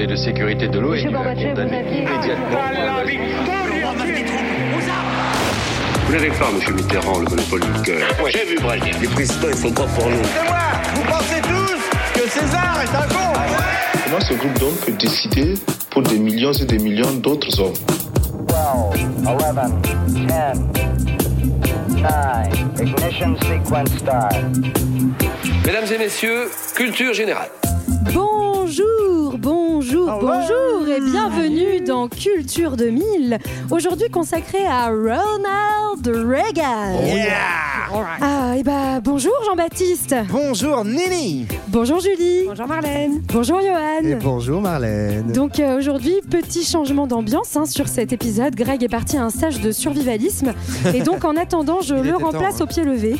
Conseil de sécurité de l'ONU a condamné immédiatement. Vous n'avez pas, M. Mitterrand, le monopole du cœur. Moi, j'ai vu Brady. Les présidents, ils sont pas pour nous. C'est moi Vous pensez tous que César est un con Comment ce groupe d'hommes peut décider pour des millions et des millions d'autres hommes 12, 11, 10, 9, ignition sequence start. Mesdames et messieurs, culture générale. Bonjour, bonjour, bonjour et bienvenue dans Culture 2000, aujourd'hui consacré à Ronald Reagan. Ah, et bah bonjour Jean-Baptiste. Bonjour Nini Bonjour Julie. Bonjour Marlène. Bonjour Johan. Et bonjour Marlène. Donc euh, aujourd'hui, petit changement d'ambiance hein, sur cet épisode. Greg est parti à un stage de survivalisme et donc en attendant, je Il le temps, remplace hein. au pied levé.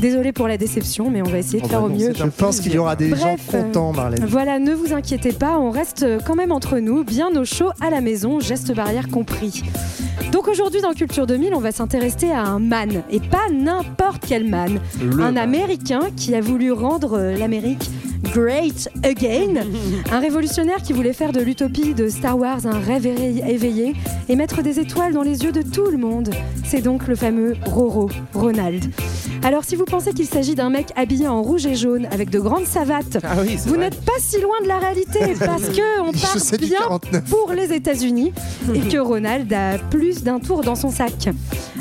Désolé pour la déception, mais on va essayer de Oh faire bah au mieux. Je pense qu'il y aura des gens Bref, euh, contents Marlène. Voilà, ne vous inquiétez pas, on reste quand même entre nous, bien au chaud à la maison, geste barrière compris. Donc aujourd'hui dans Culture 2000, on va s'intéresser à un man, et pas n'importe quel man. un Américain qui a voulu rendre euh, l'Amérique great again. un révolutionnaire qui voulait faire de l'utopie de Star Wars un rêve éveillé et mettre des étoiles dans les yeux de tout le monde. C'est donc le fameux Roro, Ronald. Alors si vous pensez qu'il s'agit d'un mec habillé en rouge et jaune avec de grandes savates, Ah oui, vous n'êtes pas si loin de la réalité parce que on Je part bien 49. pour les États-Unis et que Ronald a plus d'un tour dans son sac.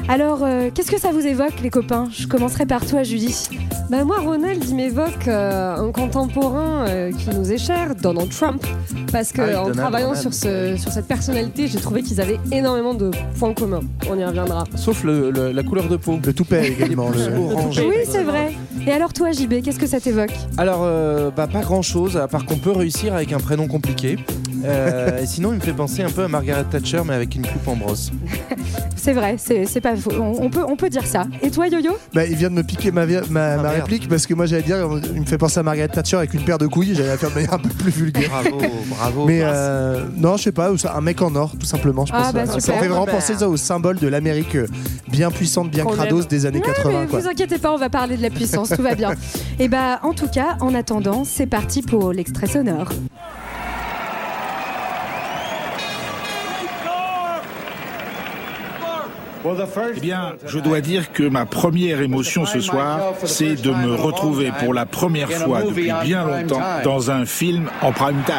Alors, euh, qu'est-ce que ça vous évoque, les copains? Je commencerai par toi, Julie. Bah moi, Ronald, il m'évoque euh, un contemporain euh, qui nous est cher, Donald Trump. Parce que Ah oui, en Donald, travaillant Donald. sur, ce, sur cette personnalité, j'ai trouvé qu'ils avaient énormément de points communs. On y reviendra. Sauf le- le- la couleur de peau. Le toupet également. plus le- orangé. Oui, c'est vrai. Et alors, toi, JB, qu'est-ce que ça t'évoque? Alors, euh, bah, pas grand chose, à part qu'on peut réussir avec un prénom compliqué. Euh, et sinon, il me fait penser un peu à Margaret Thatcher, mais avec une coupe en brosse. C'est vrai, c'est pas faux. On, on peut, on peut dire ça. Et toi, Yo-Yo? Bah, il vient de me piquer ma, ma, Ah, ma réplique parce que moi j'allais dire, il me fait penser à Margaret Thatcher avec une paire de couilles, j'allais la faire de manière un peu plus vulgaire. Bravo, bravo. Mais euh, non, je sais pas, ou ça- un mec en or, tout simplement. Je Ah, pense, bah, Euh, ça super. me fait vraiment Bah. penser ça au symbole de l'Amérique euh, bien puissante, bien crados aime. des années 80. Mais Quoi. vous inquiétez pas, on va parler de la puissance, tout va bien. Et bah, en tout cas, en attendant, c'est parti pour l'extrait sonore. Eh bien, je dois dire que ma première émotion ce soir, c'est de me retrouver pour la première fois depuis bien longtemps dans un film en prime time.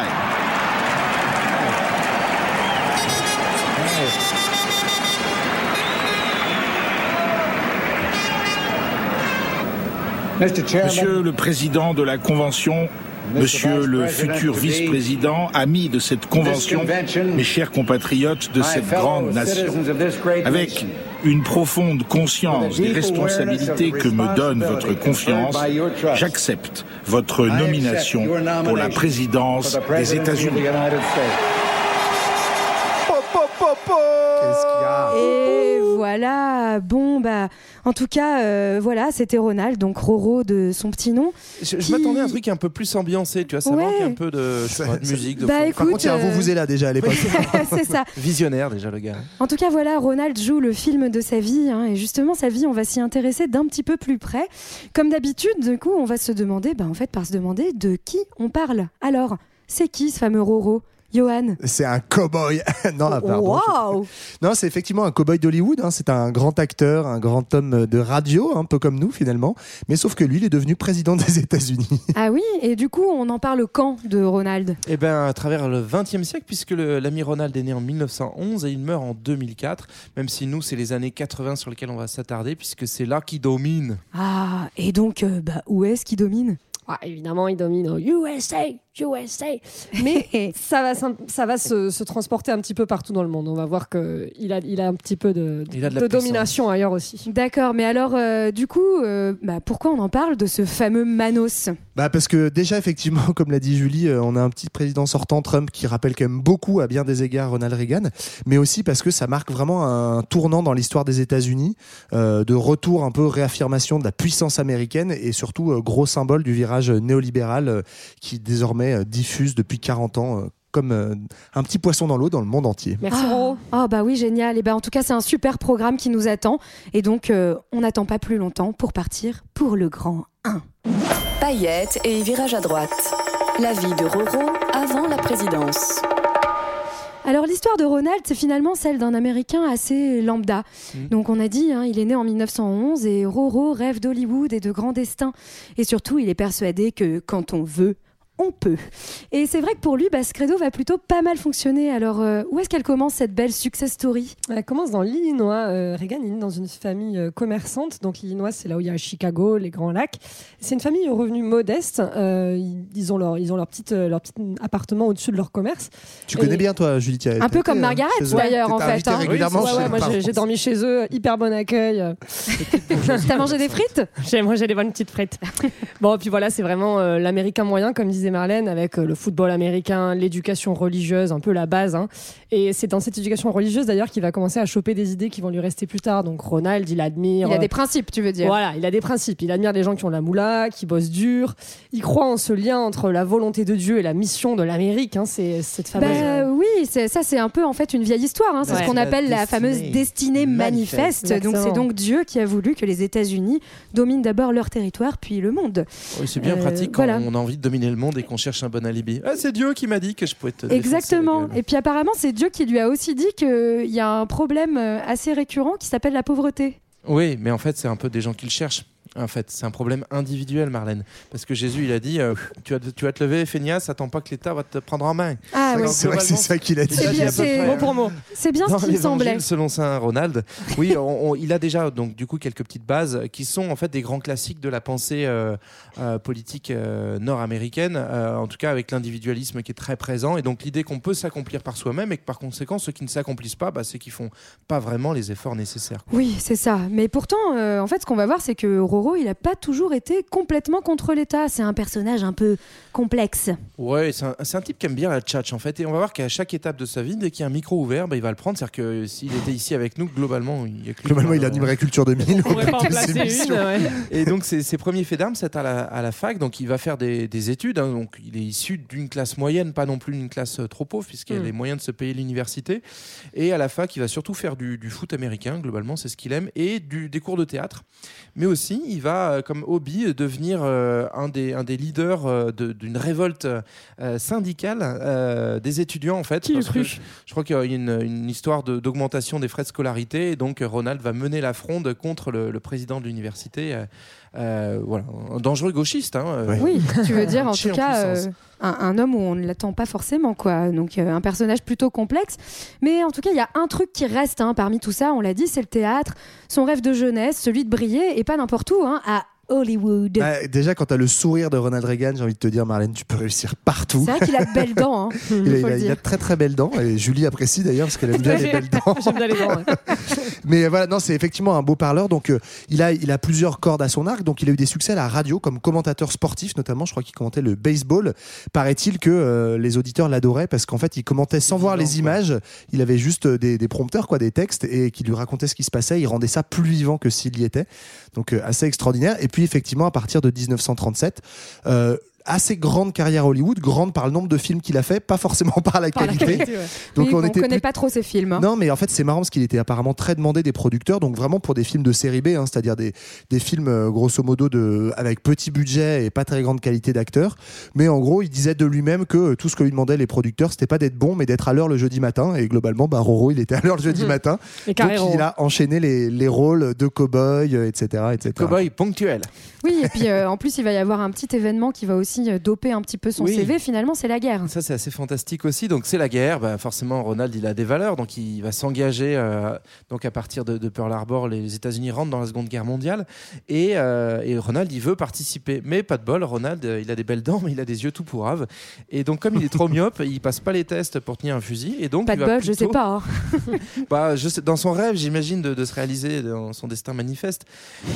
Monsieur le Président de la Convention, Monsieur le futur vice-président, ami de cette convention, mes chers compatriotes de cette grande nation, avec une profonde conscience des responsabilités que me donne votre confiance, j'accepte votre nomination pour la présidence des États-Unis. Qu'est-ce qu'il y a Et voilà, bon bah, en tout cas, euh, voilà, c'était Ronald, donc Roro de son petit nom. Je, je Qui- m'attendais à un truc un peu plus ambiancé, tu vois, ça Ouais. manque un peu de, je sais pas, de musique, de Bah. Par écoute, contre, il y a un euh, vous vous êtes là déjà à l'époque. c'est ça. Visionnaire déjà le gars. En tout cas, voilà, Ronald joue le film de sa vie. hein, et justement, sa vie, on va s'y intéresser d'un petit peu plus près. Comme d'habitude, du coup, on va se demander, bah, en fait, par se demander de qui on parle. Alors, c'est qui ce fameux Roro? Johan C'est un cow-boy. non, ah, pardon. Wow Non, c'est effectivement un cow-boy d'Hollywood. hein. C'est un grand acteur, un grand homme de radio, un peu comme nous finalement. Mais sauf que lui, il est devenu président des États-Unis. Ah oui, et du coup, on en parle quand de Ronald? Eh ben, à travers le 20e siècle, puisque l'ami Ronald est né en 1911 et il meurt en 2004, même si nous, c'est les années 80 sur lesquelles on va s'attarder, puisque c'est là qui domine. Ah, et donc, euh, bah, où est-ce qui domine? Ah, évidemment, il domine au USA, USA. Mais ça va, ça va se, se transporter un petit peu partout dans le monde. On va voir qu'il a, il a un petit peu de, domination ailleurs aussi. D'accord, mais alors, euh, du coup, euh, bah, pourquoi on en parle de ce fameux Manos? Bah parce que déjà effectivement, comme l'a dit Julie, euh, on a un petit président sortant Trump qui rappelle quand même beaucoup à bien des égards Ronald Reagan, mais aussi parce que ça marque vraiment un tournant dans l'histoire des États-Unis, euh, de retour un peu réaffirmation de la puissance américaine et surtout euh, gros symbole du virage néolibéral euh, qui désormais euh, diffuse depuis 40 ans. euh, comme euh, un petit poisson dans l'eau dans le monde entier. Merci Ah. Roro. Ah bah oui, génial. Et bah en tout cas, c'est un super programme qui nous attend. Et donc, euh, on n'attend pas plus longtemps pour partir pour le grand 1. Paillettes et virage à droite. La vie de Roro avant la présidence. Alors l'histoire de Ronald, c'est finalement celle d'un Américain assez lambda. Mm. Donc on a dit, hein, il est né en 1911 et Roro rêve d'Hollywood et de grands destins. Et surtout, il est persuadé que quand on veut, on peut. Et c'est vrai que pour lui, bah, ce credo va plutôt pas mal fonctionner. Alors euh, où est-ce qu'elle commence cette belle success story? Elle commence dans l'Illinois. Euh, Reagan il est dans une famille euh, commerçante. Donc l'Illinois, c'est là où il y a Chicago, les Grands Lacs. C'est une famille aux revenus modestes. Euh, ils, ont leur, ils ont leur, petite, leur petit appartement au-dessus de leur commerce. Tu connais bien, toi, Julie Un peu comme Margaret d'ailleurs en fait. hein. régulièrement Ouais, moi j'ai- j'ai dormi chez eux, hyper bon accueil. T'as mangé des frites? J'ai mangé des bonnes petites frites. bon, puis voilà, c'est vraiment euh, l'américain moyen, comme disait Marlène, avec euh, le football américain, l'éducation religieuse, un peu la base. hein. Et c'est dans cette éducation religieuse d'ailleurs qu'il va commencer à choper des idées qui vont lui rester plus tard. Donc Ronald, il admire. Il a euh, des principes, tu veux dire Voilà, il a des principes. Il admire les gens qui ont la moula, qui bossent dur. Il croit en ce lien entre la volonté de Dieu et la mission de l'Amérique. hein. C'est cette fameuse. Bah oui, ça c'est un peu en fait une vieille histoire. hein. C'est Ouais. ce qu'on appelle la fameuse destinée manifeste. manifeste. Donc c'est donc Dieu qui a voulu que les États-Unis dominent d'abord leur territoire puis le monde. Oui, c'est bien Euh, pratique quand voilà. on a envie de dominer le monde et qu'on cherche un bon alibi. Ah, c'est Dieu qui m'a dit que je pouvais te Exactement. Et puis apparemment c'est Dieu qui lui a aussi dit qu'il y a un problème euh, assez récurrent qui s'appelle la pauvreté. Oui, mais en fait, c'est un peu des gens qui le cherchent. En fait, c'est un problème individuel, Marlène. Parce que Jésus, il a dit euh, tu, vas, tu vas te lever, feignasse, attends pas que l'État va te prendre en main. Ah oui. C'est vrai que c'est ça qu'il a dit. C'est bien, à peu c'est- près, Mot pour mot. C'est bien Dans ce qu'il me semblait. selon saint Ronald, oui, on- on- il a déjà donc du coup quelques petites bases qui sont en fait des grands classiques de la pensée euh, euh, politique euh, nord-américaine, euh, en tout cas avec l'individualisme qui est très présent et donc l'idée qu'on peut s'accomplir par soi-même et que par conséquent ceux qui ne s'accomplissent pas, bah, c'est qu'ils font pas vraiment les efforts nécessaires. Oui, c'est ça. Mais pourtant, euh, en fait, ce qu'on va voir, c'est que Roro, il n'a pas toujours été complètement contre l'État. C'est un personnage un peu complexe. Ouais, c'est un, type qui aime bien la tchatch en fait et on va voir qu'à chaque étape de sa vie, dès qu'il y a un micro ouvert, bah, il va le prendre. C'est-à-dire que s'il était ici avec nous, globalement, il y a. Globalement, il animerait Culture 2000. On pourrait pas en avec placer ses émissions. une. ouais. Et donc, ses, ses premiers faits d'armes, c'est à la, à la fac. Donc, il va faire des, des études. hein. donc, il est issu d'une classe moyenne, pas non plus une classe euh, trop pauvre, puisqu'il a les moyens de se payer l'université. Et à la fac, il va surtout faire du, du foot américain, globalement, c'est ce qu'il aime, et du, des cours de théâtre. Mais aussi, il va, euh, comme hobby, euh, devenir euh, un, des, un des leaders de- d'une révolte syndicale des étudiants, en fait. Qui parce que je, je crois qu'il y a une, une histoire de- d'augmentation des frais de scolarité. Et donc, Ronald va mener la fronde contre le, le président de l'université. Euh, voilà, un dangereux gauchiste. Hein, euh. Oui, tu veux dire en tout cas euh, un, un homme où on ne l'attend pas forcément, quoi. Donc euh, un personnage plutôt complexe. Mais en tout cas, il y a un truc qui reste hein, parmi tout ça. On l'a dit, c'est le théâtre, son rêve de jeunesse, celui de briller et pas n'importe où, hein, à Hollywood. Bah, déjà, quand t'as le sourire de Ronald Reagan, j'ai envie de te dire, Marlène, tu peux réussir partout. C'est vrai qu'il a de belles dents. hein, Il a, il il très très belles dents et Julie apprécie d'ailleurs parce qu'elle aime bien les belles dents. J'aime bien les dents. ouais. Mais voilà, non, c'est effectivement un beau parleur. Donc, euh, il, a, il a plusieurs cordes à son arc. Donc, il a eu des succès à la radio comme commentateur sportif, notamment. Je crois qu'il commentait le baseball. Paraît-il que euh, les auditeurs l'adoraient parce qu'en fait, il commentait sans voir les quoi. images. Il avait juste des, des prompteurs, quoi, des textes et qui lui racontaient ce qui se passait. Il rendait ça plus vivant que s'il y était. Donc, euh, assez extraordinaire. Et puis, effectivement, à partir de 1937, euh, assez grande carrière à Hollywood, grande par le nombre de films qu'il a fait, pas forcément par la Par la qualité. ouais. Donc Oui, on était connaît plus- pas trop ces films. hein. non, mais en fait, c'est marrant parce qu'il était apparemment très demandé des producteurs, donc vraiment pour des films de série B, hein, c'est-à-dire des, des films euh, grosso modo de, avec petit budget et pas très grande qualité d'acteurs. Mais en gros, il disait de lui-même que euh, tout ce que lui demandaient les producteurs, c'était pas d'être bon, mais d'être à l'heure le jeudi matin. Et globalement, bah, Roro, il était à l'heure le jeudi matin. Et Donc Carrero. il a enchaîné les, les rôles de cow-boy, euh, etc. etc. Cowboy ponctuel. Oui, et puis euh, en plus, il va y avoir un petit événement qui va aussi euh, doper un petit peu son Oui. CV. Finalement, c'est la guerre. Ça, c'est assez fantastique aussi. Donc, c'est la guerre. Bah, forcément, Ronald, il a des valeurs. Donc, il va s'engager. euh, donc, à partir de, de Pearl Harbor, les États-Unis rentrent dans la Seconde Guerre mondiale. Et, euh, et Ronald, il veut participer. Mais pas de bol. Ronald, il a des belles dents, mais il a des yeux tout pourraves. Et donc, comme il est trop myope, il passe pas les tests pour tenir un fusil. Et donc, Pas de bol, je sais pas. hein. bah, je sais- dans son rêve, j'imagine, de, de se réaliser dans son destin manifeste.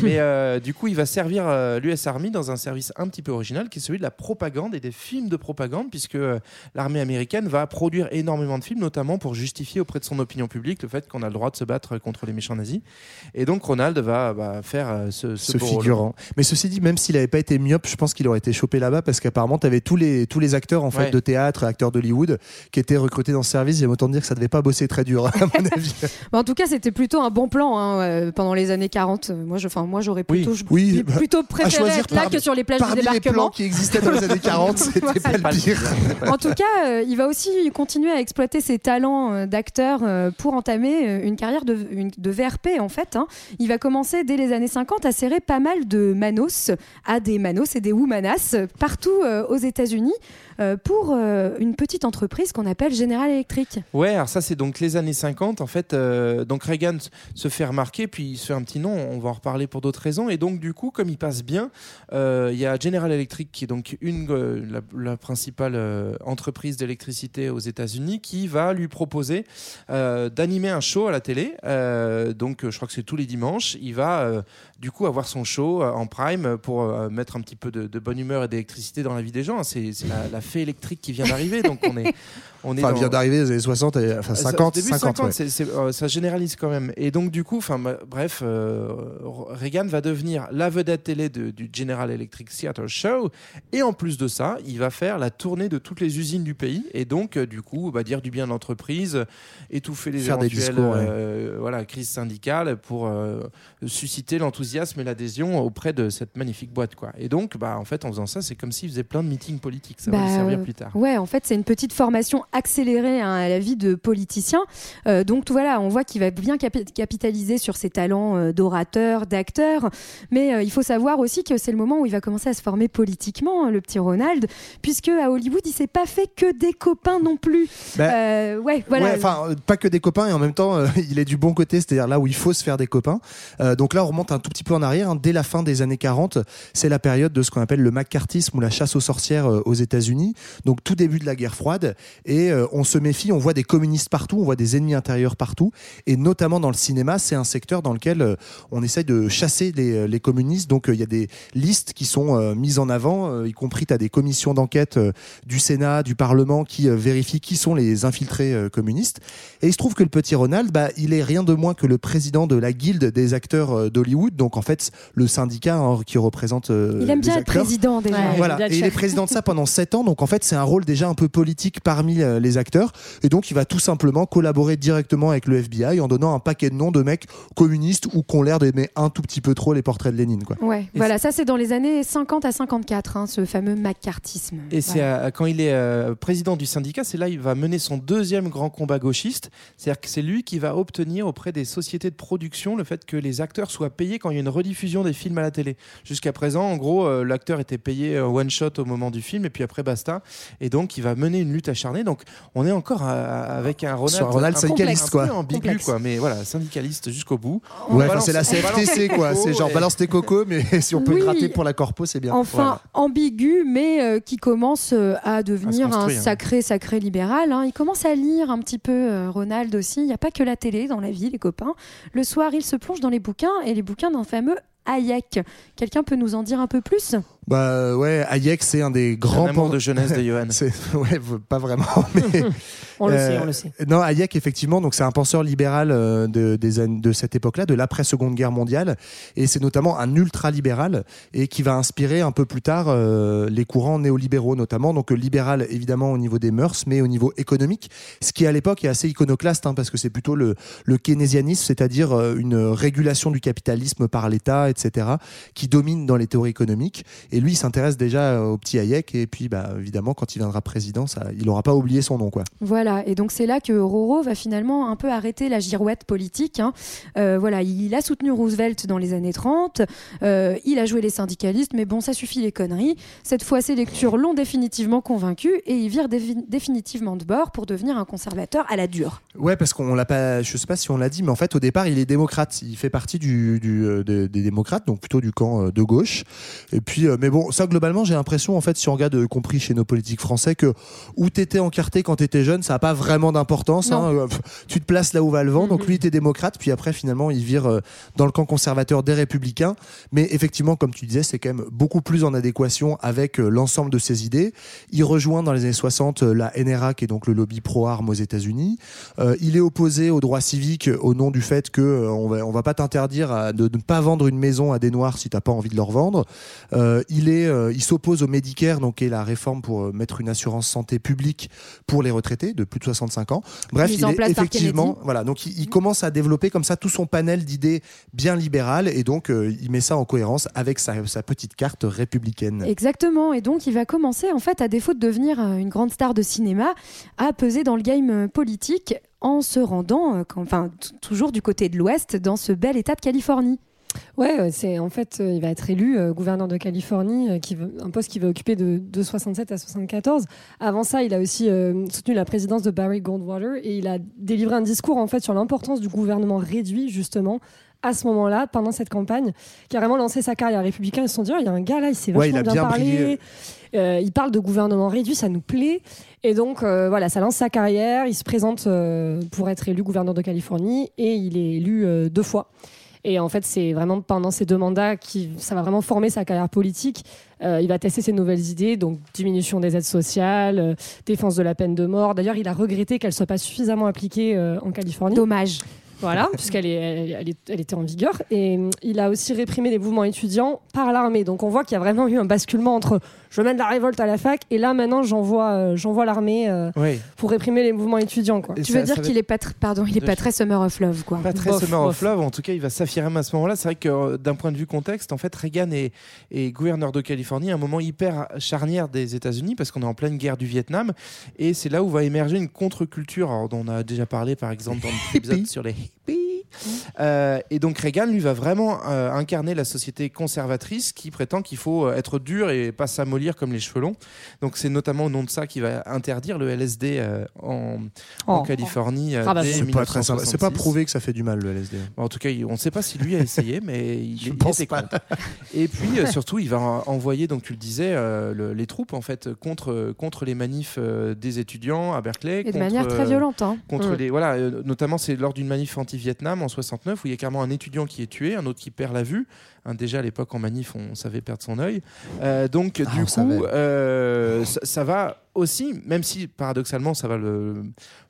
Mais euh, du coup, il va servir l'US Army dans un service un petit peu original, qui est celui de la propagande et des films de propagande, puisque euh, l'armée américaine va produire énormément de films, notamment pour justifier auprès de son opinion publique le fait qu'on a le droit de se battre contre les méchants nazis. Et donc, Ronald va bah, faire euh, ce, ce ce beau rôle. figurant. Mais ceci dit, même s'il n'avait pas été myope, je pense qu'il aurait été chopé là-bas parce qu'apparemment, tu avais tous les, tous les acteurs en fait, Ouais. de théâtre, acteurs d'Hollywood, qui étaient recrutés dans ce service. J'aime autant dire que ça devait pas bosser très dur, à mon avis. Bah, en tout cas, c'était plutôt un bon plan hein, pendant les années 40. Euh, Moi, je, enfin, moi, j'aurais Oui. plutôt, Oui, bah, plutôt préféré choisir être là par- que sur les plages du Parmi les plans débarquement. qui existaient dans les années 40, c'était pas le pire. En tout cas, euh, il va aussi continuer à exploiter ses talents euh, d'acteur euh, pour entamer une carrière de, une- de VRP en fait. hein. Il va commencer dès les années 50 à serrer pas mal de manos à des manos et des womanas partout euh, aux États-Unis euh, pour euh, une petite entreprise qu'on appelle General Electric. Ouais, alors ça c'est donc les années 50. En fait, euh, donc Reagan se fait remarquer, puis il se fait un petit nom. On va en reparler pour d'autres raisons. Et donc du coup, comme il passe bien, euh, il y a General Electric qui est une euh, la, principale euh, entreprise d'électricité aux États-Unis, qui va lui proposer euh, d'animer un show à la télé. Donc je crois que c'est tous les dimanches. Il va du coup avoir son show en prime pour mettre un petit peu de, bonne humeur et d'électricité dans la vie des gens. C'est la, la fée électrique qui vient d'arriver. Donc on est on est Enfin, il dans- vient d'arriver les années 60, et, enfin ça- 50, début 50. ouais. c'est- c'est- euh, ça généralise quand même. Et donc du coup, enfin bah, bref, euh, Reagan va devenir la vedette télé de- du General Electric Theater Show. Et en plus de ça, il va faire la tournée de toutes les usines du pays. Et donc euh, du coup, bah, dire du bien de l'entreprise, étouffer les Faire des éventuelles discours, ouais. euh, voilà, crises syndicales pour euh, susciter l'enthousiasme et l'adhésion auprès de cette magnifique boîte. Quoi. Et donc, bah, en fait, en faisant ça, c'est comme s'il faisait plein de meetings politiques. Ça va Bah, lui servir plus tard. Ouais, en fait, c'est une petite formation accélérée hein, à la vie de politicien. Euh, donc voilà, on voit qu'il va bien capi- capitaliser sur ses talents euh, d'orateur, d'acteur. Mais euh, il faut savoir aussi que c'est le moment où il va commencer à se former politiquement, hein, le petit Ronald, puisque à Hollywood, il s'est pas fait que des copains non plus. Bah, ouais, voilà. Ouais, enfin, pas que des copains, et en même temps, il est du bon côté, c'est-à-dire là où il faut se faire des copains. Donc là, on remonte un tout petit peu en arrière. hein. Dès la fin des années 40, c'est la période de ce qu'on appelle le McCarthyisme ou la chasse aux sorcières aux États-Unis. Donc tout début de la guerre froide. Et euh, on se méfie, on voit des communistes partout, on voit des ennemis intérieurs partout. Et notamment dans le cinéma, c'est un secteur dans lequel euh, on essaye de chasser les, les communistes. Donc euh, il y a des listes qui sont euh, mises en avant, euh, y compris tu as des commissions d'enquête euh, du Sénat, du Parlement qui euh, vérifient qui sont les infiltrés euh, communistes. Et il se trouve que le petit Ronald, bah, il est rien de moins que le président de la guilde des acteurs euh, d'Hollywood, donc en fait le syndicat hein, qui représente. euh, il aime bien être président déjà. Ouais. Voilà, et il est président de ça pendant 7 ans, donc en fait c'est un rôle déjà un peu politique parmi euh, les acteurs, et donc il va tout simplement collaborer directement avec le FBI en donnant un paquet de noms de mecs communistes ou qui ont l'air d'aimer un tout petit peu trop les portraits de Lénine. Quoi. Ouais, voilà, ça c'est dans les années 50 à 54, hein, ce fameux McCarthyisme. Et c'est à- quand il est euh, président du syndicat, c'est là il va mener son deuxième grand combat gauchiste. C'est-à-dire que c'est lui qui va obtenir auprès des sociétés de production le fait que les acteurs soient payés quand il y a une rediffusion des films à la télé. Jusqu'à présent, en gros, euh, l'acteur était payé euh, one shot au moment du film et puis après basta. Et donc il va mener une lutte acharnée. Donc on est encore à- avec un Ronald, Sur Ronald un peu- syndicaliste, un peu quoi. ambigu, Complexe. quoi. Mais voilà, syndicaliste jusqu'au bout. On Ouais, balance- c'est la CFTC, quoi. C'est genre et- balance tes cocos, mais si on peut Oui. gratter pour la corpo, c'est bien. Enfin, Voilà. ambigu, mais euh, qui commence euh, à devenir un sacré, sacré libéral. hein. Il commence à lire un petit peu euh, Ronald aussi. Il n'y a pas que la télé dans la vie, les copains. Le soir, il se plonge dans les bouquins, et les bouquins d'un fameux Hayek. Quelqu'un peut nous en dire un peu plus? Bah ouais, Hayek, c'est un des grands Un amour de jeunesse de Johan. Ouais, pas vraiment. Mais On le Euh, sait, on le sait. non, Hayek effectivement, donc c'est un penseur libéral euh, de, des années- de cette époque-là, de l'après Seconde Guerre mondiale, et c'est notamment un ultra libéral et qui va inspirer un peu plus tard euh, les courants néolibéraux notamment. Donc euh, libéral évidemment au niveau des mœurs, mais au niveau économique, ce qui à l'époque est assez iconoclaste hein, parce que c'est plutôt le, le keynésianisme, c'est-à-dire euh, une régulation du capitalisme par l'État, etc., qui domine dans les théories économiques. Et lui, il s'intéresse déjà euh, au petit Hayek, et puis bah, évidemment, quand il viendra président, ça, il n'aura pas oublié son nom, quoi. Voilà, et donc c'est là que Roro va finalement un peu arrêter la girouette politique. hein. Euh, voilà, il a soutenu Roosevelt dans les années 30, euh, il a joué les syndicalistes, mais bon, ça suffit les conneries. Cette fois, ses lectures l'ont définitivement convaincu et il vire défi- définitivement de bord pour devenir un conservateur à la dure. Ouais, parce qu'on l'a pas, je sais pas si on l'a dit, mais en fait, au départ, il est démocrate. Il fait partie du, du, euh, de- des démocrates, donc plutôt du camp euh, de gauche. Et puis, euh, mais bon, ça, globalement, j'ai l'impression, en fait, si on regarde, euh, compris chez nos politiques français, que où t'étais encarté quand t'étais jeune, ça a pas vraiment d'importance. Hein. Tu te places là où va le vent. Donc, Mhm. lui, il était démocrate. Puis après, finalement, il vire dans le camp conservateur des républicains. Mais effectivement, comme tu disais, c'est quand même beaucoup plus en adéquation avec l'ensemble de ses idées. Il rejoint dans les années 60 euh, la NRA, qui est donc le lobby pro-armes aux États-Unis. Euh, il est opposé aux droits civiques au nom du fait que euh, on va, on va pas t'interdire de ne pas vendre une maison maison à des noirs si t'as pas envie de leur vendre. Euh, il est, euh, il s'oppose au Medicare, donc qui est la réforme pour euh, mettre une assurance santé publique pour les retraités de plus de 65 ans. Bref, Mise il est effectivement, voilà, donc il, il commence à développer comme ça tout son panel d'idées bien libérales et donc euh, il met ça en cohérence avec sa, sa petite carte républicaine. Exactement, et donc il va commencer en fait, à défaut de devenir une grande star de cinéma, à peser dans le game politique en se rendant, enfin toujours du côté de l'Ouest, dans ce bel État de Californie. Ouais, euh, c'est en fait, euh, il va être élu euh, gouverneur de Californie, euh, qui veut- un poste qu'il va occuper de, de 67 à 74. Avant ça, il a aussi euh, soutenu la présidence de Barry Goldwater et il a délivré un discours en fait sur l'importance du gouvernement réduit justement à ce moment-là, pendant cette campagne, qui a vraiment lancé sa carrière républicaine. Ils se sont dit, Ah, il y a un gars là, il Ouais, vachement il a bien, bien. Euh, il parle de gouvernement réduit, ça nous plaît. Et donc, euh, voilà, ça lance sa carrière. Il se présente euh, pour être élu gouverneur de Californie et il est élu deux fois. Et en fait, c'est vraiment pendant ces deux mandats qui ça va vraiment former sa carrière politique. Euh, il va tester ses nouvelles idées, donc diminution des aides sociales, euh, défense de la peine de mort. D'ailleurs, il a regretté qu'elle soit pas suffisamment appliquée euh, en Californie. Dommage. Voilà, puisqu'elle est, elle, est- elle était en vigueur. Et hum, il a aussi réprimé les mouvements étudiants par l'armée. Donc on voit qu'il y a vraiment eu un basculement entre je mène la révolte à la fac et là maintenant j'envoie euh, j'envoie l'armée euh, Oui. pour réprimer les mouvements étudiants. Quoi. Et Tu ça- veux dire va qu'il est pas, tr- pardon, il est De- pas très Summer of Love, quoi. Pas très Bof, Summer bof. of Love, en tout cas, il va s'affirmer à ce moment-là. C'est vrai que euh, d'un point de vue contexte, en fait, Reagan est, est gouverneur de Californie à un moment hyper charnière des États-Unis parce qu'on est en pleine guerre du Vietnam et c'est là où va émerger une contre-culture dont on a déjà parlé, par exemple, dans l'épisode sur les hippies. Euh, et donc Reagan, lui, va vraiment euh, incarner la société conservatrice qui prétend qu'il faut euh, être dur et pas s'amollir comme les cheveux longs. Donc c'est notamment au nom de ça qu'il va interdire le LSD euh, en, en Oh. Californie. euh, Ah bah, C'est pas très sympa. C'est pas 1966. prouvé que ça fait du mal le LSD. Bon, en tout cas, on ne sait pas si lui a essayé, mais il, Je il pense était pas. contre. Et puis, euh, surtout, il va en- envoyer, donc tu le disais, euh, le- les troupes en fait contre contre les manifs des étudiants à Berkeley. Et de contre, manière très violente. Hein. Contre Mm. les voilà, euh, notamment c'est lors d'une manif anti-Vietnam en 69 où il y a carrément un étudiant qui est tué, un autre qui perd la vue. Hein, déjà à l'époque en manif, on savait perdre son œil. Euh, donc Ah, du coup, euh, ça, ça va aussi, même si paradoxalement ça va le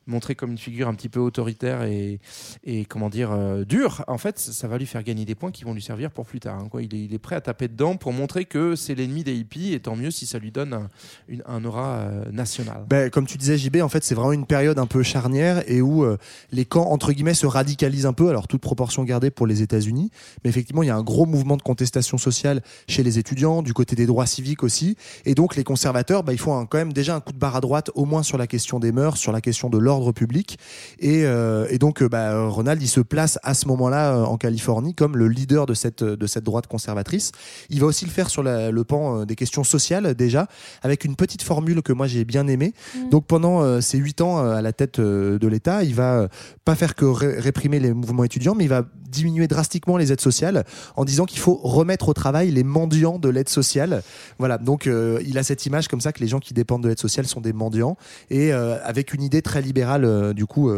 montrer comme une figure un petit peu autoritaire et, et comment dire euh, dure, en fait, ça va lui faire gagner des points qui vont lui servir pour plus tard. hein, quoi. Il, est, il est prêt à taper dedans pour montrer que c'est l'ennemi des hippies et tant mieux si ça lui donne un, une- un aura euh, national. Ben, comme tu disais, JB, en fait, c'est vraiment une période un peu charnière et où les camps, entre guillemets, se radicalisent un peu. Alors, toute proportion gardée pour les États-Unis. Mais effectivement, il y a un gros mouvement de contestation sociale chez les étudiants, du côté des droits civiques aussi. Et donc, les conservateurs, ben, ils font un- quand même déjà un coup de barre à droite, au moins sur la question des mœurs, sur la question de l'ordre public. Et, euh, et donc, euh, bah, Ronald, il se place à ce moment-là euh, en Californie comme le leader de cette, de cette droite conservatrice. Il va aussi le faire sur la- le pan euh, des questions sociales, déjà, avec une petite formule que moi j'ai bien aimée. Donc, pendant euh, ces huit ans à la tête de l'État, il va pas faire que ré- réprimer les mouvements étudiants, mais il va diminuer drastiquement les aides sociales en disant qu'il faut remettre au travail les mendiants de l'aide sociale. Voilà, donc euh, il a cette image comme ça que les gens qui dépendent de l'aide sociale sont des mendiants et euh, avec une idée très libérale euh, du coup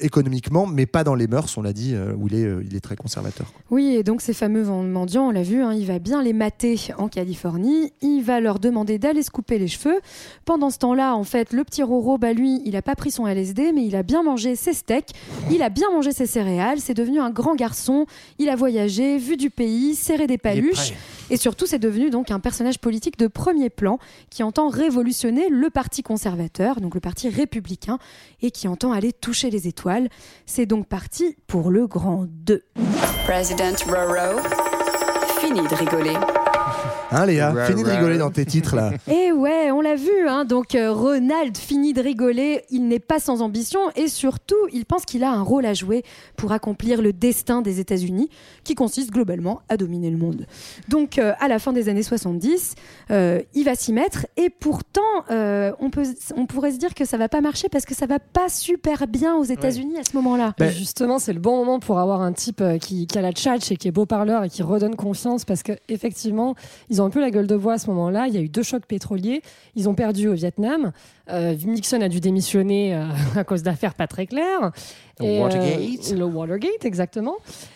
économiquement, mais pas dans les mœurs, on l'a dit, où il est, il est très conservateur. Oui, et donc ces fameux mendiants, on l'a vu, hein, il va bien les mater en Californie. Il va leur demander d'aller se couper les cheveux. Pendant ce temps-là, en fait, le petit Roro, bah lui, il a pas pris son LSD, mais il a bien mangé ses steaks, il a bien mangé ses céréales. C'est devenu un grand garçon. Il a voyagé, vu du pays, serré des paluches. Et surtout, c'est devenu donc un personnage politique de premier plan qui entend révolutionner le parti conservateur, donc le parti républicain, et qui entend aller toucher les étoiles. C'est donc parti pour le grand 2. President Roro. Fini de rigoler. Hein Léa, Ouais, fini de rigoler dans tes titres là. Et ouais, on l'a vu, hein, donc euh, Ronald finit de rigoler, il n'est pas sans ambition et surtout, il pense qu'il a un rôle à jouer pour accomplir le destin des États-Unis, qui consiste globalement à dominer le monde. Donc euh, à la fin des années 70, euh, il va s'y mettre et pourtant, euh, on, peut, on pourrait se dire que ça va pas marcher parce que ça va pas super bien aux États-Unis à ce moment-là. Et justement, c'est le bon moment pour avoir un type euh, qui, qui a la tchatch et qui est beau parleur et qui redonne confiance parce que effectivement, ils ils un peu la gueule de bois à ce moment-là. Il y a eu deux chocs pétroliers. Ils ont perdu au Vietnam. Euh, Nixon a dû démissionner euh, à cause d'affaires pas très claires. Et, euh, Watergate. le Watergate, exactement.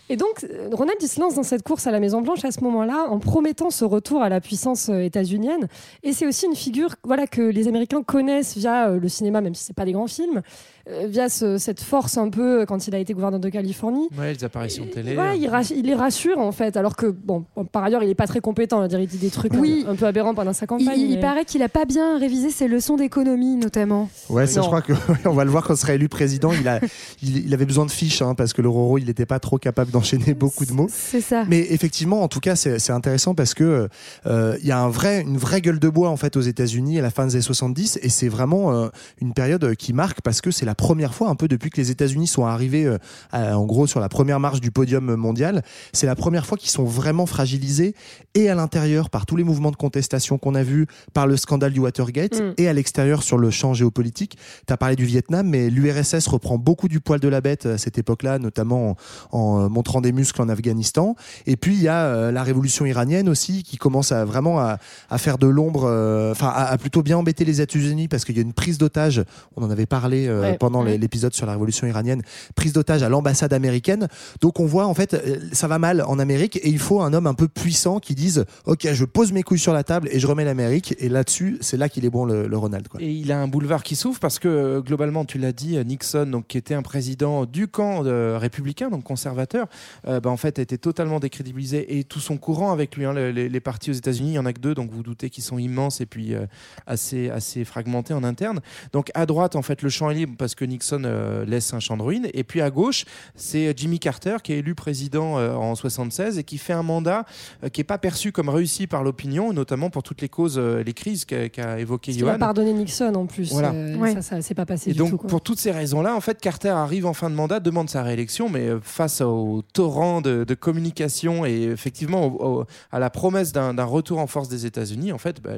Et donc, euh, Ronald il se lance dans cette course à la Maison-Blanche à ce moment-là, en promettant ce retour à la puissance états-unienne. Et c'est aussi une figure voilà, que les Américains connaissent via le cinéma, même si ce pas des grands films, euh, via ce- cette force un peu quand il a été gouverneur de Californie. Ouais, les apparitions télé. Ouais, il, il les rassure en fait, alors que bon, par ailleurs, il est pas très compétent. Dire, il dit des trucs Oui. un, peu aberrants pendant sa Il, campagne. il mais- paraît qu'il a pas bien révisé ses leçons d'économie, notamment. Ouais, ça, je crois que on va le voir quand il sera élu président. Il, a, il, il avait besoin de fiches hein, parce que le Roro, il n'était pas trop capable d'enchaîner beaucoup de mots. C'est ça. Mais effectivement, en tout cas, c'est intéressant parce que euh, il y a un vrai, une vraie gueule de bois en fait aux États-Unis à la fin des années 70 et c'est vraiment euh, une période qui marque parce que c'est la première fois un peu depuis que les États-Unis sont arrivés euh, à- en gros sur la première marche du podium mondial, c'est la première fois qu'ils sont vraiment fragilisés et à l'intérieur par tous les mouvements de contestation qu'on a vus, par le scandale du Watergate Mm. et à l'extérieur sur le champ géopolitique. Tu as parlé du Vietnam, mais l'URSS reprend beaucoup du poil de la bête à cette époque-là, notamment en, en, euh, montrant des muscles en Afghanistan. Et puis il y a euh, la révolution iranienne aussi qui commence à vraiment à, à faire de l'ombre, euh, enfin à, à plutôt bien embêter les États-Unis parce qu'il y a une prise d'otage. On en avait parlé euh, Ouais. pendant l'épisode sur la révolution iranienne, prise d'otage à l'ambassade américaine. Donc on voit en fait euh, ça va mal en Amérique et il faut un homme un peu puissant qui dise ok je pose mes couilles sur la table et je remets l'Amérique et là-dessus c'est là qu'il est bon le, le Ronald quoi. Et il a un boulevard qui s'ouvre parce que euh, globalement, tu l'as dit, euh, Nixon, donc qui était un président du camp euh, républicain, donc conservateur, euh, bah, en fait, a été totalement décrédibilisé et tout son courant avec lui. hein, le- les, les partis aux États-Unis, il y en a que deux, donc vous doutez qu'ils sont immenses et puis euh, assez assez fragmentés en interne. Donc à droite, en fait, le champ est libre parce que Nixon laisse un champ de ruines, et puis à gauche, c'est Jimmy Carter qui est élu président en 76 et qui fait un mandat qui est pas perçu comme réussi par l'opinion, notamment pour toutes les causes, les crises qu'a qu'a évoqué Il a Johan. pardonné Nixon en plus. Voilà. Euh, Ouais. Ça, ça s'est pas passé Et du donc, tout. quoi. pour toutes ces raisons-là, en fait, Carter arrive en fin de mandat, demande sa réélection, mais euh, face au torrent de, de communication et effectivement au- au- à la promesse d'un retour en force des États-Unis, en fait, bah,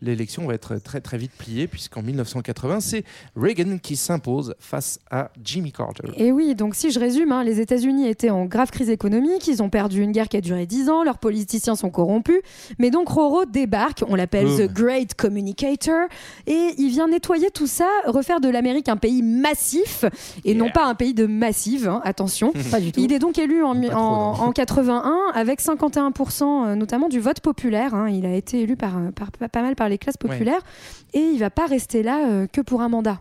l'élection va être très très vite pliée, puisqu'en 1980, c'est Reagan qui s'impose face à Jimmy Carter. Et oui, donc si je résume, hein, les États-Unis étaient en grave crise économique, ils ont perdu une guerre qui a duré 10 ans, leurs politiciens sont corrompus, mais donc Roro débarque, on l'appelle. The Great Communicator, et il vient nettoyer tout ça, refaire de l'Amérique un pays massif, et non pas un pays de massive, hein, attention. Pas du tout. Il est donc élu en, mi- Pas trop, en, non. en 81 avec 51% euh, notamment du vote populaire. hein. Il a été élu par, par- pas- pas mal par les classes populaires et il va pas rester là euh, que pour un mandat.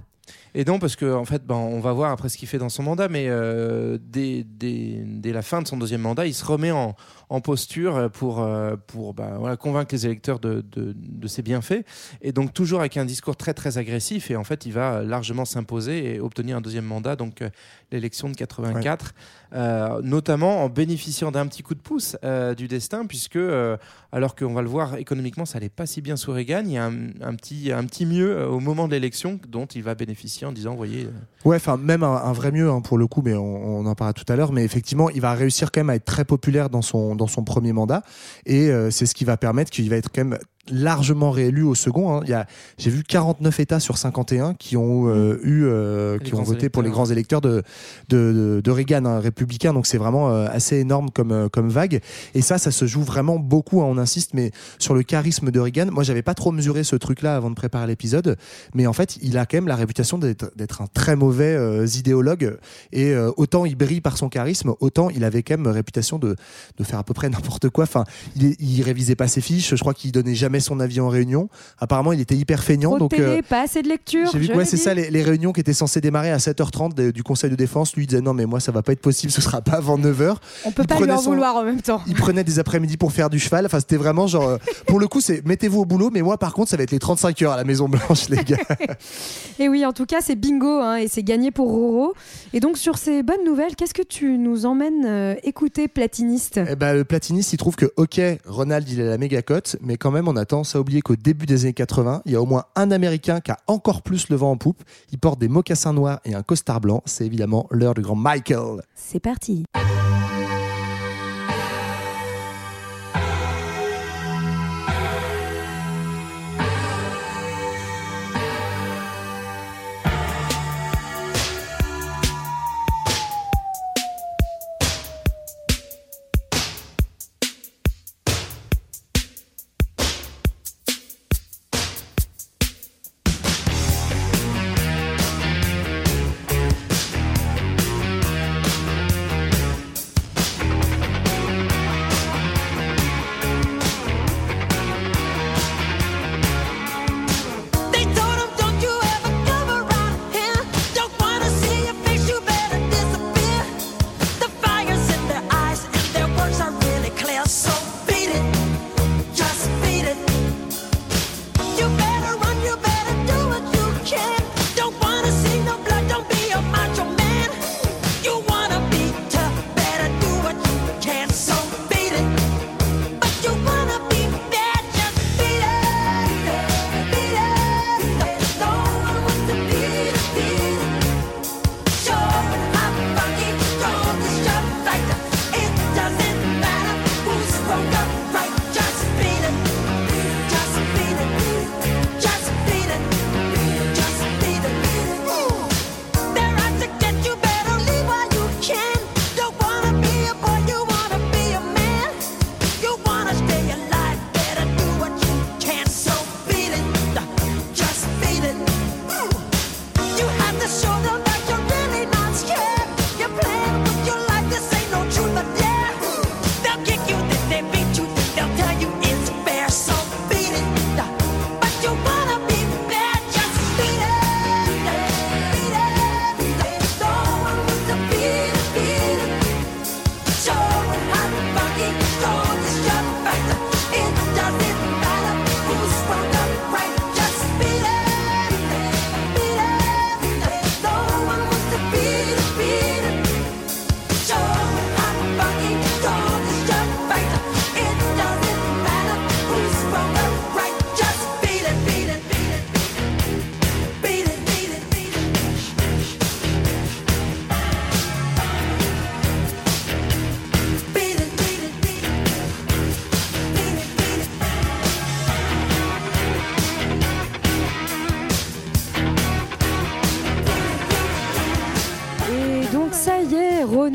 Et non, parce que en fait, ben, on va voir après ce qu'il fait dans son mandat, mais euh, dès, dès- dès la fin de son deuxième mandat, il se remet en, en posture pour, euh, pour ben, voilà, convaincre les électeurs de, de- de ses bienfaits. Et donc toujours avec un discours très très agressif. Et en fait, il va largement s'imposer et obtenir un deuxième mandat, donc euh, l'élection de 84, euh, notamment en bénéficiant d'un petit coup de pouce euh, du destin, puisque euh, alors qu'on va le voir économiquement, ça allait pas si bien sous Reagan, il y a un, un petit, un petit mieux euh, au moment de l'élection dont il va bénéficier en disant, voyez. euh, Ouais, enfin même un, un vrai mieux hein, pour le coup, mais on, on en parlera tout à l'heure. Mais effectivement, il va réussir quand même à être très populaire dans son dans son premier mandat, et euh, c'est ce qui va permettre qu'il va être quand même largement réélu au second. hein. Il y a, j'ai vu 49 États sur 51 qui ont euh, eu, euh, qui ont voté pour les grands électeurs de de, de, de Reagan, hein, républicain. Donc c'est vraiment euh, assez énorme comme comme vague. Et ça, ça se joue vraiment beaucoup. hein, on insiste, mais sur le charisme de Reagan. Moi, j'avais pas trop mesuré ce truc-là avant de préparer l'épisode, mais en fait, il a quand même la réputation d'être d'être un très mauvais idéologue. Et autant il brille par son charisme, autant il avait quand même réputation de de faire à peu près n'importe quoi. Enfin, il, il révisait pas ses fiches. Je crois qu'il donnait jamais son avis en réunion. Apparemment, il était hyper feignant. Trop donc télé, euh, pas assez de lecture. j'ai vu ouais, c'est ça, les, les réunions qui étaient censées démarrer à 7h30 de- du Conseil de défense. Lui il disait non, mais moi ça va pas être possible, ce sera pas avant 9h. On peut il pas lui en son- vouloir en même temps. Il prenait des après-midi pour faire du cheval. Enfin, c'était vraiment genre. euh, pour le coup, c'est mettez-vous au boulot, mais moi par contre, ça va être les 35 heures à la Maison Blanche, les gars. Et oui, en tout cas, c'est bingo hein, et c'est gagné pour Roro. Et donc, sur ces bonnes nouvelles, qu'est-ce que tu nous emmènes euh, écouter, platiniste? Eh ben, le platiniste, il trouve que, ok, Ronald, il a la méga cote, mais quand même, on a tendance à oublier qu'au début des années 80, il y a au moins un Américain qui a encore plus le vent en poupe. Il porte des mocassins noirs et un costard blanc. C'est évidemment l'heure du grand Michael. C'est parti.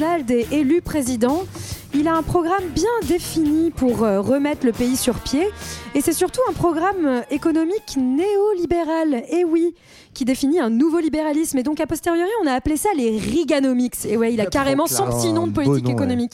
Est élu président, il a un programme bien défini pour euh, remettre le pays sur pied. Et c'est surtout un programme euh, économique néolibéral. Et oui, qui définit un nouveau libéralisme. Et donc, a posteriori, on a appelé ça les Reaganomics. Et ouais, il a carrément son petit nom de politique Beau nom, ouais. économique.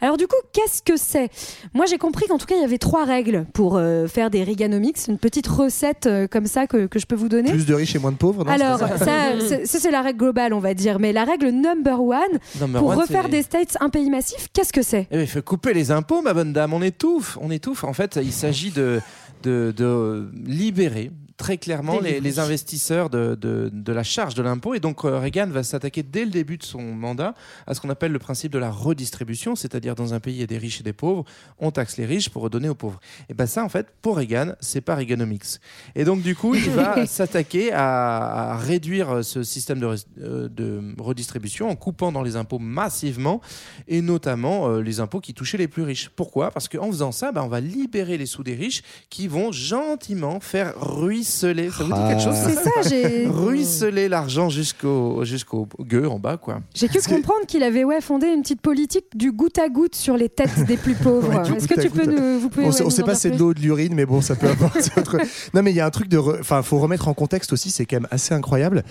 Alors, du coup, qu'est-ce que c'est? Moi, j'ai compris qu'en tout cas, il y avait trois règles pour euh, faire des Reaganomics. Une petite recette euh, comme ça que, que je peux vous donner. Plus de riches et moins de pauvres. non, Alors, c'est ça? ça, c'est- la règle globale, on va dire. Mais la règle number one, Number pour one, refaire des States un pays massif, qu'est-ce que c'est? Eh ben, il faut couper les impôts, ma bonne dame. On étouffe, on étouffe. En fait, il s'agit de, de, de libérer très clairement les, investisseurs de, de, de la charge de l'impôt. Et donc, euh, Reagan va s'attaquer dès le début de son mandat à ce qu'on appelle le principe de la redistribution, c'est-à-dire dans un pays, il y a des riches et des pauvres, on taxe les riches pour redonner aux pauvres. Et ben ça, en fait, pour Reagan, c'est pas Reaganomics. Et donc, du coup, il va s'attaquer à, à réduire ce système de, euh, de redistribution en coupant dans les impôts massivement et notamment euh, les impôts qui touchaient les plus riches. Pourquoi? Parce qu'en faisant ça, bah, on va libérer les sous des riches qui vont gentiment faire ruisseler. Ça vous dit quelque chose C'est ça, j'ai. Ruisseler l'argent jusqu'au jusqu'au gueux en bas, quoi. J'ai cru comprendre qu'il avait ouais, fondé une petite politique du goutte à goutte sur les têtes des plus pauvres. Ouais, du Est-ce que tu peux nous, vous pouvez, on ouais, sait, pas si c'est de l'eau ou de l'urine, mais bon, ça peut apporter autre. Non, mais il y a un truc de. re- Enfin, faut remettre en contexte aussi, c'est quand même assez incroyable.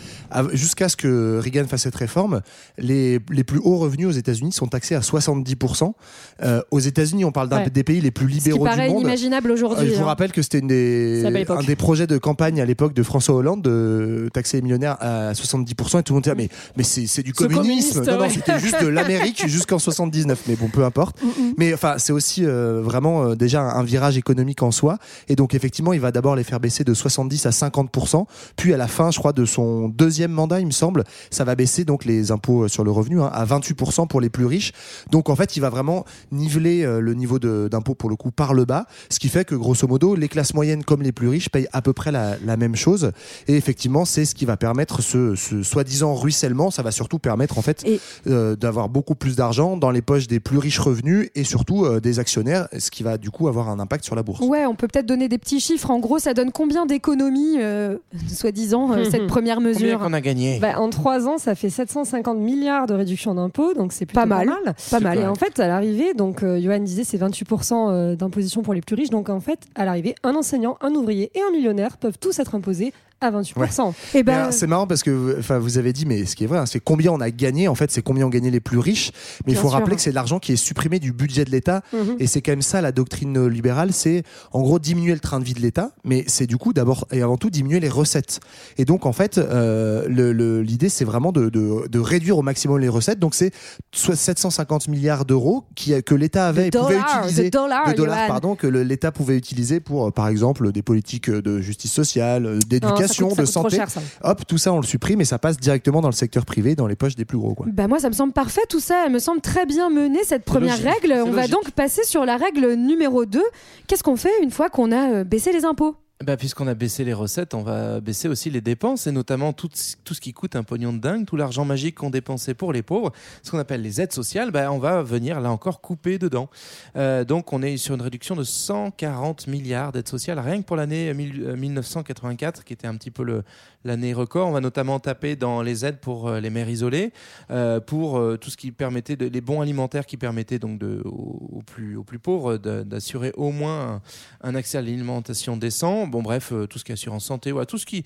Jusqu'à ce que Reagan fasse cette réforme, les, les plus hauts revenus aux États-Unis sont taxés à 70%. Euh, aux États-Unis, on parle d'un Ouais. des pays les plus Ce qui libéraux du paraît monde. inimaginable Euh, aujourd'hui. Je vous hein. rappelle que c'était une des, un des projets de campagne à l'époque de François Hollande de taxer les millionnaires à 70% et tout le monde disait mais, mais c'est du communisme. non, non, ouais. c'était juste de l'Amérique jusqu'en 79. Mais bon, peu importe. Mais enfin, c'est aussi euh, vraiment euh, déjà un, un virage économique en soi. Et donc, effectivement, il va d'abord les faire baisser de 70 à 50%. Puis, à la fin, je crois, de son deuxième mandat, il me semble, ça va baisser donc les impôts euh, sur le revenu hein, à 28% pour les plus riches. Donc, en fait, il va vraiment niveler euh, le niveau d'impôt pour le coup par le bas. Ce qui fait que, grosso modo, les classes moyennes comme les plus riches payent à peu près la, la même chose. Et effectivement, c'est ce qui va permettre ce, ce soi-disant ruissellement. Ça va surtout permettre, en fait, euh, d'avoir beaucoup plus d'argent dans les poches des plus riches revenus et surtout euh, des actionnaires, ce qui va du coup avoir un impact sur la bourse. Ouais, on peut peut-être donner des petits chiffres. En gros, ça donne combien d'économies, euh, soi-disant, euh, cette première Combien mesure qu'on a gagné? Bah, en trois ans, ça fait 750 milliards de réduction d'impôts, donc c'est plutôt Pas mal. Pas mal. Et en fait, à l'arrivée, donc euh, Johan disait c'est 28% euh, d'imposition pour les plus riches. Donc en fait, à l'arrivée, un enseignant, un ouvrier et un millionnaire peuvent tous être imposés à 28%. Et Mais ben, alors, c'est marrant parce que enfin vous avez dit mais ce qui est vrai hein, c'est combien on a gagné en fait c'est combien ont gagné les plus riches. Mais il faut sûr. rappeler que c'est l'argent qui est supprimé du budget de l'État. Mhm. et c'est quand même ça la doctrine libérale c'est en gros diminuer le train de vie de l'État mais c'est du coup d'abord et avant tout diminuer les recettes. Et donc en fait euh, l'idée c'est vraiment de, de, de réduire au maximum les recettes. Donc c'est soit 750 milliards d'euros que l'État avait et pouvait utiliser. de dollars, pardon que l'État pouvait utiliser pour euh, par exemple des politiques de justice sociale euh, Coûte- de santé cher, hop, tout ça on le supprime et ça passe directement dans le secteur privé, dans les poches des plus gros. Quoi. Bah moi ça me semble parfait tout ça, elle me semble très bien menée cette première logique, règle. On va donc passer sur la règle numéro 2. Qu'est-ce qu'on fait une fois qu'on a euh, baissé les impôts? Bah, Puisqu'on a baissé les recettes, on va baisser aussi les dépenses et notamment tout, tout ce qui coûte un pognon de dingue, tout l'argent magique qu'on dépensait pour les pauvres, ce qu'on appelle les aides sociales, bah, on va venir là encore couper dedans. Euh, donc on est sur une réduction de 140 milliards d'aides sociales rien que pour l'année mille- euh, 1984 qui était un petit peu l'année record. On va notamment taper dans les aides pour euh, les mères isolées, pour tout ce qui permettait de, les bons alimentaires qui permettaient donc aux, plus, plus pauvres d'assurer au moins un accès à l'alimentation décent. Bon bref, euh, tout ce qui est assurance santé, voilà, tout ce qui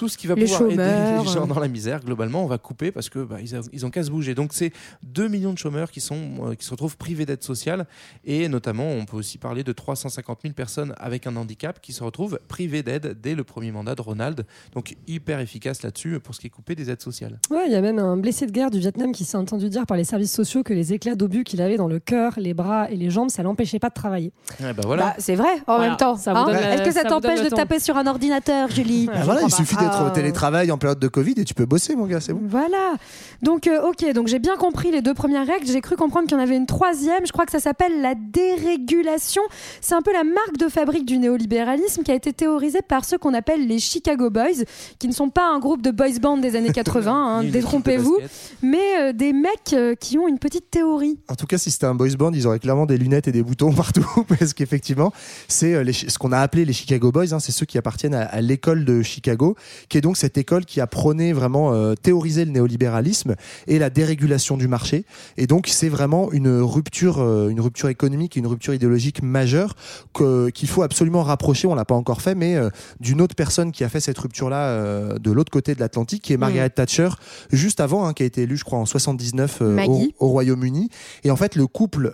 tout ce qui va Les pouvoir aider les gens dans la misère, globalement, on va couper parce que bah, ils, a- ils ont qu'à se bouger. Donc c'est 2 millions de chômeurs qui, sont, euh, qui se retrouvent privés d'aide sociale et notamment on peut aussi parler de 350 000 personnes avec un handicap qui se retrouvent privées d'aide dès le premier mandat de Ronald. Donc hyper efficace là-dessus pour ce qui est coupé des aides sociales. Ouais, il y a même un blessé de guerre du Vietnam qui s'est entendu dire par les services sociaux que les éclats d'obus qu'il avait dans le cœur, les bras et les jambes, ça l'empêchait pas de travailler. Ouais, bah voilà. Bah, c'est vrai en Voilà, même temps. hein. Est-ce que ça donne t'empêche de taper sur un ordinateur, Julie? Ah, voilà, il suffit d'être Ah. au télétravail en période de Covid et tu peux bosser, mon gars, c'est bon. Voilà. Donc, euh, ok, donc j'ai bien compris les deux premières règles. J'ai cru comprendre qu'il y en avait une troisième. Je crois que ça s'appelle la dérégulation. C'est un peu la marque de fabrique du néolibéralisme qui a été théorisée par ceux qu'on appelle les Chicago Boys, qui ne sont pas un groupe de boys band des années 80, hein, de détrompez-vous, mais euh, des mecs euh, qui ont une petite théorie. En tout cas, si c'était un boys band, ils auraient clairement des lunettes et des boutons partout, parce qu'effectivement, c'est euh, ce qu'on a appelé les Chicago Boys. hein, c'est ceux qui appartiennent à, à l'école de Chicago, qui est donc cette école qui a prôné vraiment euh, théorisé le néolibéralisme et la dérégulation du marché. Et donc c'est vraiment une rupture, euh, une rupture économique, une rupture idéologique majeure que- qu'il faut absolument rapprocher. On l'a pas encore fait, mais euh, d'une autre personne qui a fait cette rupture-là de l'autre côté de l'Atlantique, qui est Margaret Thatcher, juste avant, hein, qui a été élue, je crois, en 79 euh, au, au Royaume-Uni. Et en fait, le couple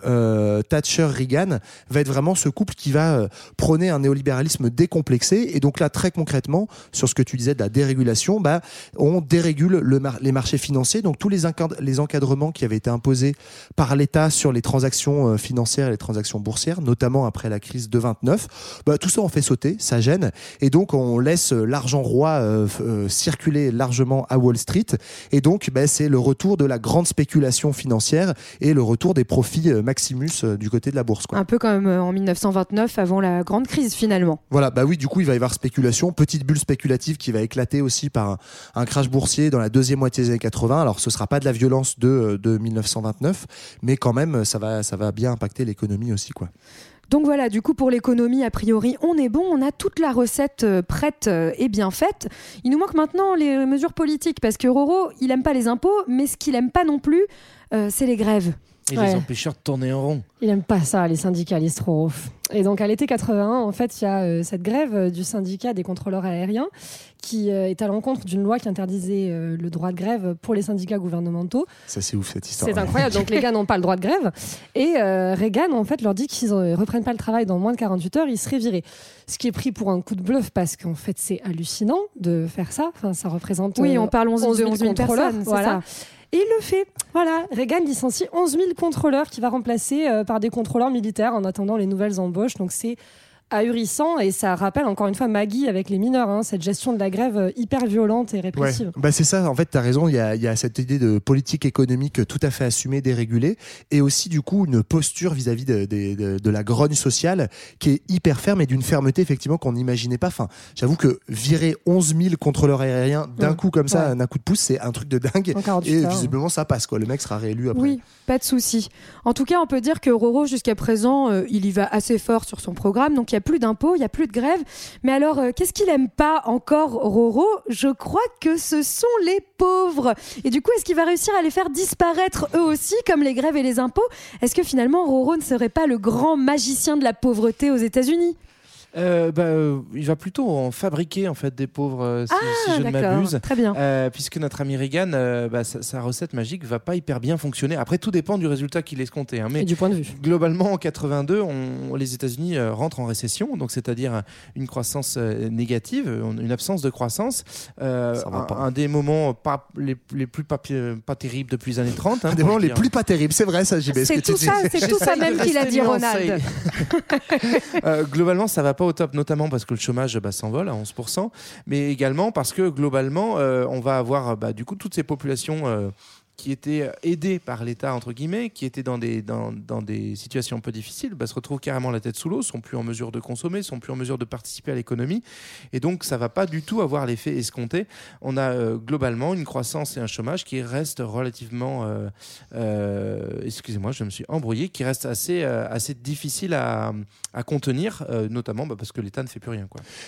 Thatcher-Reagan va être vraiment ce couple qui va prôner un néolibéralisme décomplexé. Et donc là, très concrètement, sur ce que tu disais de la dérégulation, bah, on dérégule le mar- les marchés financiers. Donc tous les, encad- les encadrements qui avaient été imposés par l'État sur les transactions euh, financières et les transactions boursières, notamment après la crise de 29, bah, tout ça on fait sauter, ça gêne. Et donc on laisse l'argent roi euh, euh, circuler largement à Wall Street. Et donc bah, c'est le retour de la grande spéculation financière et le retour des profits Maximus du côté de la bourse. Quoi. Un peu comme en 1929, avant la grande crise finalement. Voilà, bah oui, du coup, il va y avoir spéculation, petite bulle spéculative qui va éclater aussi par un, crash boursier dans la deuxième moitié des années 80. Alors, ce sera pas de la violence de, de 1929, mais quand même, ça va, ça va bien impacter l'économie aussi, quoi. Donc voilà, du coup pour l'économie, a priori, on est bon, on a toute la recette euh, prête euh, et bien faite. Il nous manque maintenant les mesures politiques, parce que Roro, il aime pas les impôts, mais ce qu'il aime pas non plus, euh, c'est les grèves. Et Ouais. les empêcheurs de tourner en rond. Il aime pas ça, les syndicalistes trop. Et donc à l'été 81, en fait, il y a euh, cette grève euh, du syndicat des contrôleurs aériens qui euh, est à l'encontre d'une loi qui interdisait euh, le droit de grève pour les syndicats gouvernementaux. Ça, c'est ouf, cette histoire. C'est incroyable. Donc les gars n'ont pas le droit de grève. Et euh, Reagan, en fait, leur dit qu'ils ne reprennent pas le travail dans moins de 48 heures, ils seraient virés. Ce qui est pris pour un coup de bluff parce qu'en fait, c'est hallucinant de faire ça. Enfin, ça représente. Oui, euh, on parle 11 de 11 000 contrôleurs. personnes, c'est Voilà. ça. Et il le fait. Voilà, Reagan licencie 11 000 contrôleurs qui va remplacer euh, par des contrôleurs militaires en attendant les nouvelles embauches. Donc c'est ahurissant et ça rappelle encore une fois Maggie avec les mineurs, hein, cette gestion de la grève euh, hyper violente et Ouais. répressive. Bah c'est ça, en fait, tu as raison, il y a, il y a cette idée de politique économique tout à fait assumée, dérégulée, et aussi du coup une posture vis-à-vis de, de- de- de la grogne sociale qui est hyper ferme et d'une fermeté effectivement qu'on n'imaginait pas. Enfin, j'avoue que virer 11 000 contrôleurs aériens d'un Ouais. coup comme ça, Ouais. d'un coup de pouce, c'est un truc de dingue. En 48 Et heures. visiblement ça passe, quoi. Le mec sera réélu après. Oui, pas de souci. En tout cas, on peut dire que Roro, jusqu'à présent, euh, il y va assez fort sur son programme. Donc, il n'y a plus d'impôts, il n'y a plus de grève. Mais alors, euh, qu'est-ce qu'il aime pas encore, Roro? Je crois que ce sont les pauvres. Et du coup, est-ce qu'il va réussir à les faire disparaître eux aussi, comme les grèves et les impôts? Est-ce que finalement, Roro ne serait pas le grand magicien de la pauvreté aux États-Unis? Euh, bah, euh, il va plutôt en fabriquer en fait des pauvres, euh, si, si je ne Ah, m'abuse. Très bien. Euh, puisque notre ami Reagan, euh, bah, sa, sa recette magique va pas hyper bien fonctionner. Après, tout dépend du résultat qu'il escompté. Hein, mais Et du point de vue. globalement, en 82, on, les États-Unis euh, rentrent en récession, donc c'est-à-dire une croissance euh, négative, une absence de croissance. Euh, Ça va un, pas. un des moments pas, les, les plus pas, pas terribles depuis les années 30. hein, Un des moments les plus pas terribles, c'est vrai ça, JB. ce C'est tout ça, c'est tout ça même qu'il a dit. Ronald. Euh, globalement, ça va pas au top, notamment parce que le chômage bah, s'envole à 11%, mais également parce que globalement, euh, on va avoir bah, du coup toutes ces populations euh, qui étaient aidées par l'État entre guillemets, qui étaient dans des dans, dans des situations un peu difficiles, bah, se retrouvent carrément la tête sous l'eau, sont plus en mesure de consommer, sont plus en mesure de participer à l'économie, et donc ça va pas du tout avoir l'effet escompté. On a euh, globalement une croissance et un chômage qui restent relativement, euh, euh, excusez-moi, je me suis embrouillé, qui reste assez euh, assez difficile à, à contenir, euh, notamment bah, parce que l'État ne fait plus rien.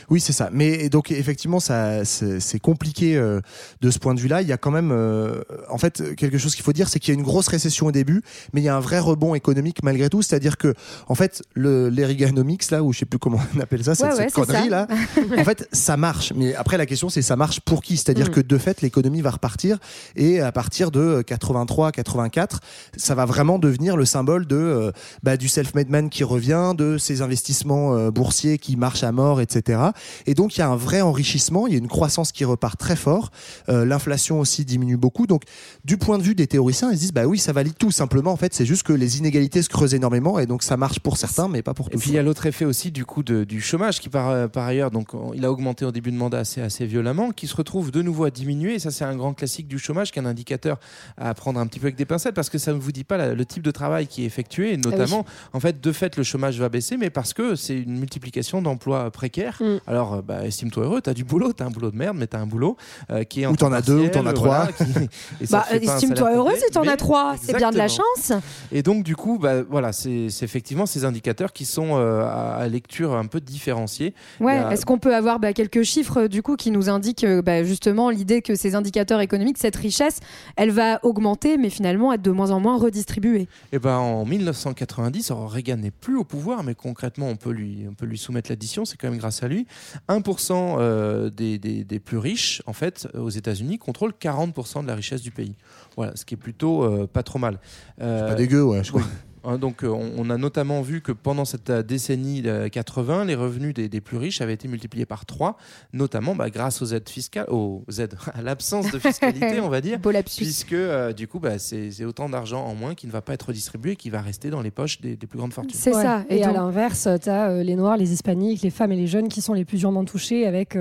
Oui, c'est ça. Mais donc effectivement, c'est compliqué euh, de ce point de vue-là. Il y a quand même, euh, en fait, quelque chose qu'il faut dire, c'est qu'il y a une grosse récession au début, mais il y a un vrai rebond économique malgré tout. C'est-à-dire que, en fait, le l'Eriganomics là, ou je sais plus comment on appelle ça, cette, Ouais, ouais, cette c'est connerie ça. là, en fait, ça marche. Mais après, la question, c'est ça marche pour qui? C'est-à-dire Mm. que de fait, l'économie va repartir et à partir de 83, 84, ça va vraiment devenir le symbole de euh, bah, du self-made man qui revient, de ces investissements euh, boursiers qui marchent à mort, etc. Et donc, il y a un vrai enrichissement, il y a une croissance qui repart très fort. Euh, L'inflation aussi diminue beaucoup. Donc, du point de vue des théoriciens, ils se disent bah oui, ça valide tout. Simplement, en fait, c'est juste que les inégalités se creusent énormément et donc ça marche pour certains, mais pas pour Et tous. puis il y a l'autre effet aussi du coup de- du chômage qui par, euh, par ailleurs donc on- il a augmenté au début de mandat assez assez violemment, qui se retrouve de nouveau à diminuer. Et ça c'est un grand classique du chômage, qui est un indicateur à prendre un petit peu avec des pincettes parce que ça ne vous dit pas la- le type de travail qui est effectué. Et notamment en fait de fait le chômage va baisser, mais parce que c'est une multiplication d'emplois précaires. Mm. Alors euh, bah, estime-toi heureux, t'as du boulot, t'as un boulot de merde, mais t'as un boulot euh, qui est en Ou t'en as deux, ou t'en as trois. voilà, qui- et ça Bah, fait pas un Estime-toi heureux si t'en as trois. C'est bien de la chance. Et donc, du coup, bah, voilà, c'est effectivement ces indicateurs qui sont euh, à, lecture un peu différenciée. Ouais, est-ce qu'on peut avoir bah, quelques chiffres du coup qui nous indiquent bah, justement l'idée que ces indicateurs économiques, cette richesse, elle va augmenter, mais finalement être de moins en moins redistribuée? Et ben en 1990, alors Reagan n'est plus au pouvoir, mais concrètement, on peut lui, on peut lui soumettre l'addition, c'est quand même grâce à lui. 1% euh, des, des, des, plus riches, en fait, aux États-Unis, contrôlent 40% de la richesse du pays. Voilà, ce qui est plutôt euh, pas trop mal. Euh, pas dégueu, ouais, je crois. Hein, donc, euh, on, a notamment vu que pendant cette euh, décennie 80, les revenus des, plus riches avaient été multipliés par 3, notamment bah, grâce aux aides fiscales, aux aides, à l'absence de fiscalité, on va dire, puisque euh, du coup, bah, c'est autant d'argent en moins qui ne va pas être redistribué, qui va rester dans les poches des, plus grandes fortunes. C'est ça. Et, à l'inverse, tu as les Noirs, les Hispaniques, les femmes et les jeunes qui sont les plus durement touchés avec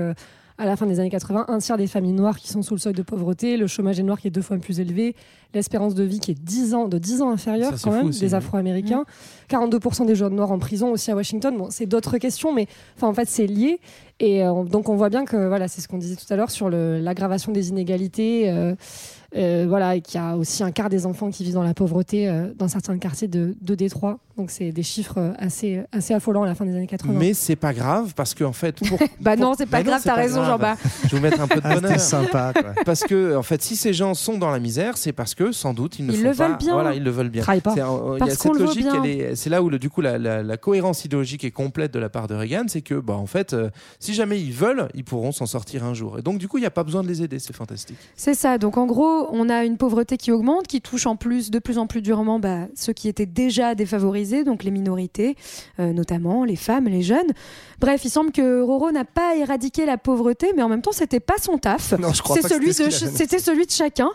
à la fin des années 80, un tiers des familles noires qui sont sous le seuil de pauvreté, le chômage est noir qui est deux fois plus élevé, l'espérance de vie qui est 10 ans, de 10 ans inférieure quand même des Afro-Américains, 42% des jeunes noirs en prison aussi à Washington. Bon, c'est d'autres questions, mais en fait, c'est lié. Et euh, donc, on voit bien que voilà, c'est ce qu'on disait tout à l'heure sur l'aggravation des inégalités. Euh, euh, voilà, et qu'il y a aussi un quart des enfants qui vivent dans la pauvreté dans certains quartiers de, de Détroit. Donc c'est des chiffres assez, assez affolants à la fin des années 80. Mais c'est pas grave parce qu'en en fait. Pour, bah non, c'est pas grave, t'as raison, Jean-Bas. Je vais vous mettre un peu de Ah, bonheur. sympa. Quoi. Parce que en fait, si ces gens sont dans la misère, c'est parce que sans doute ils ne Ils font le pas. veulent bien. Voilà, ils le veulent bien. Travaillent pas. C'est un- Il y a Parce qu'on cette le veut logique, bien. elle est- c'est là où le, du coup la, la- la cohérence idéologique est complète de la part de Reagan, c'est que bah en fait, euh, si jamais ils veulent, ils pourront s'en sortir un jour. Et donc du coup, il n'y a pas besoin de les aider, c'est fantastique. C'est ça. Donc en gros, on a une pauvreté qui augmente, qui touche en plus de plus en plus durement bah, ceux qui étaient déjà défavorisés, donc les minorités, euh, notamment les femmes, les jeunes. Bref, il semble que Roro n'a pas éradiqué la pauvreté, mais en même temps, c'était pas son taf. Non, je crois C'est pas que celui ce c'était celui de chacun.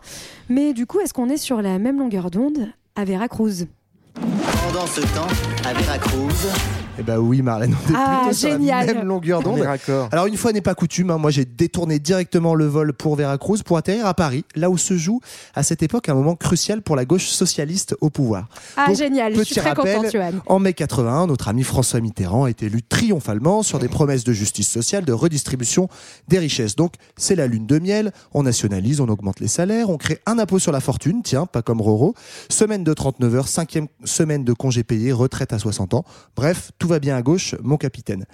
Mais du coup, est-ce qu'on est sur la même longueur d'onde à Veracruz? Pendant ce temps, à Veracruz, Eh ben oui, Marlène, on est Ah, plutôt sur génial. la même longueur On d'onde. Alors une fois n'est pas coutume, hein, moi j'ai détourné directement le vol pour Veracruz pour atterrir à Paris, là où se joue à cette époque un moment crucial pour la gauche socialiste au pouvoir. Ah, Donc, génial. Je suis petit très rappel, Johan. En mai 81, notre ami François Mitterrand est élu triomphalement sur des promesses de justice sociale, de redistribution des richesses. Donc c'est la lune de miel, on nationalise, on augmente les salaires, on crée un impôt sur la fortune, tiens, pas comme Roro, semaine de 39 heures, cinquième semaine de congé payé, retraite à 60 ans. Bref, tout va bien à gauche, mon capitaine.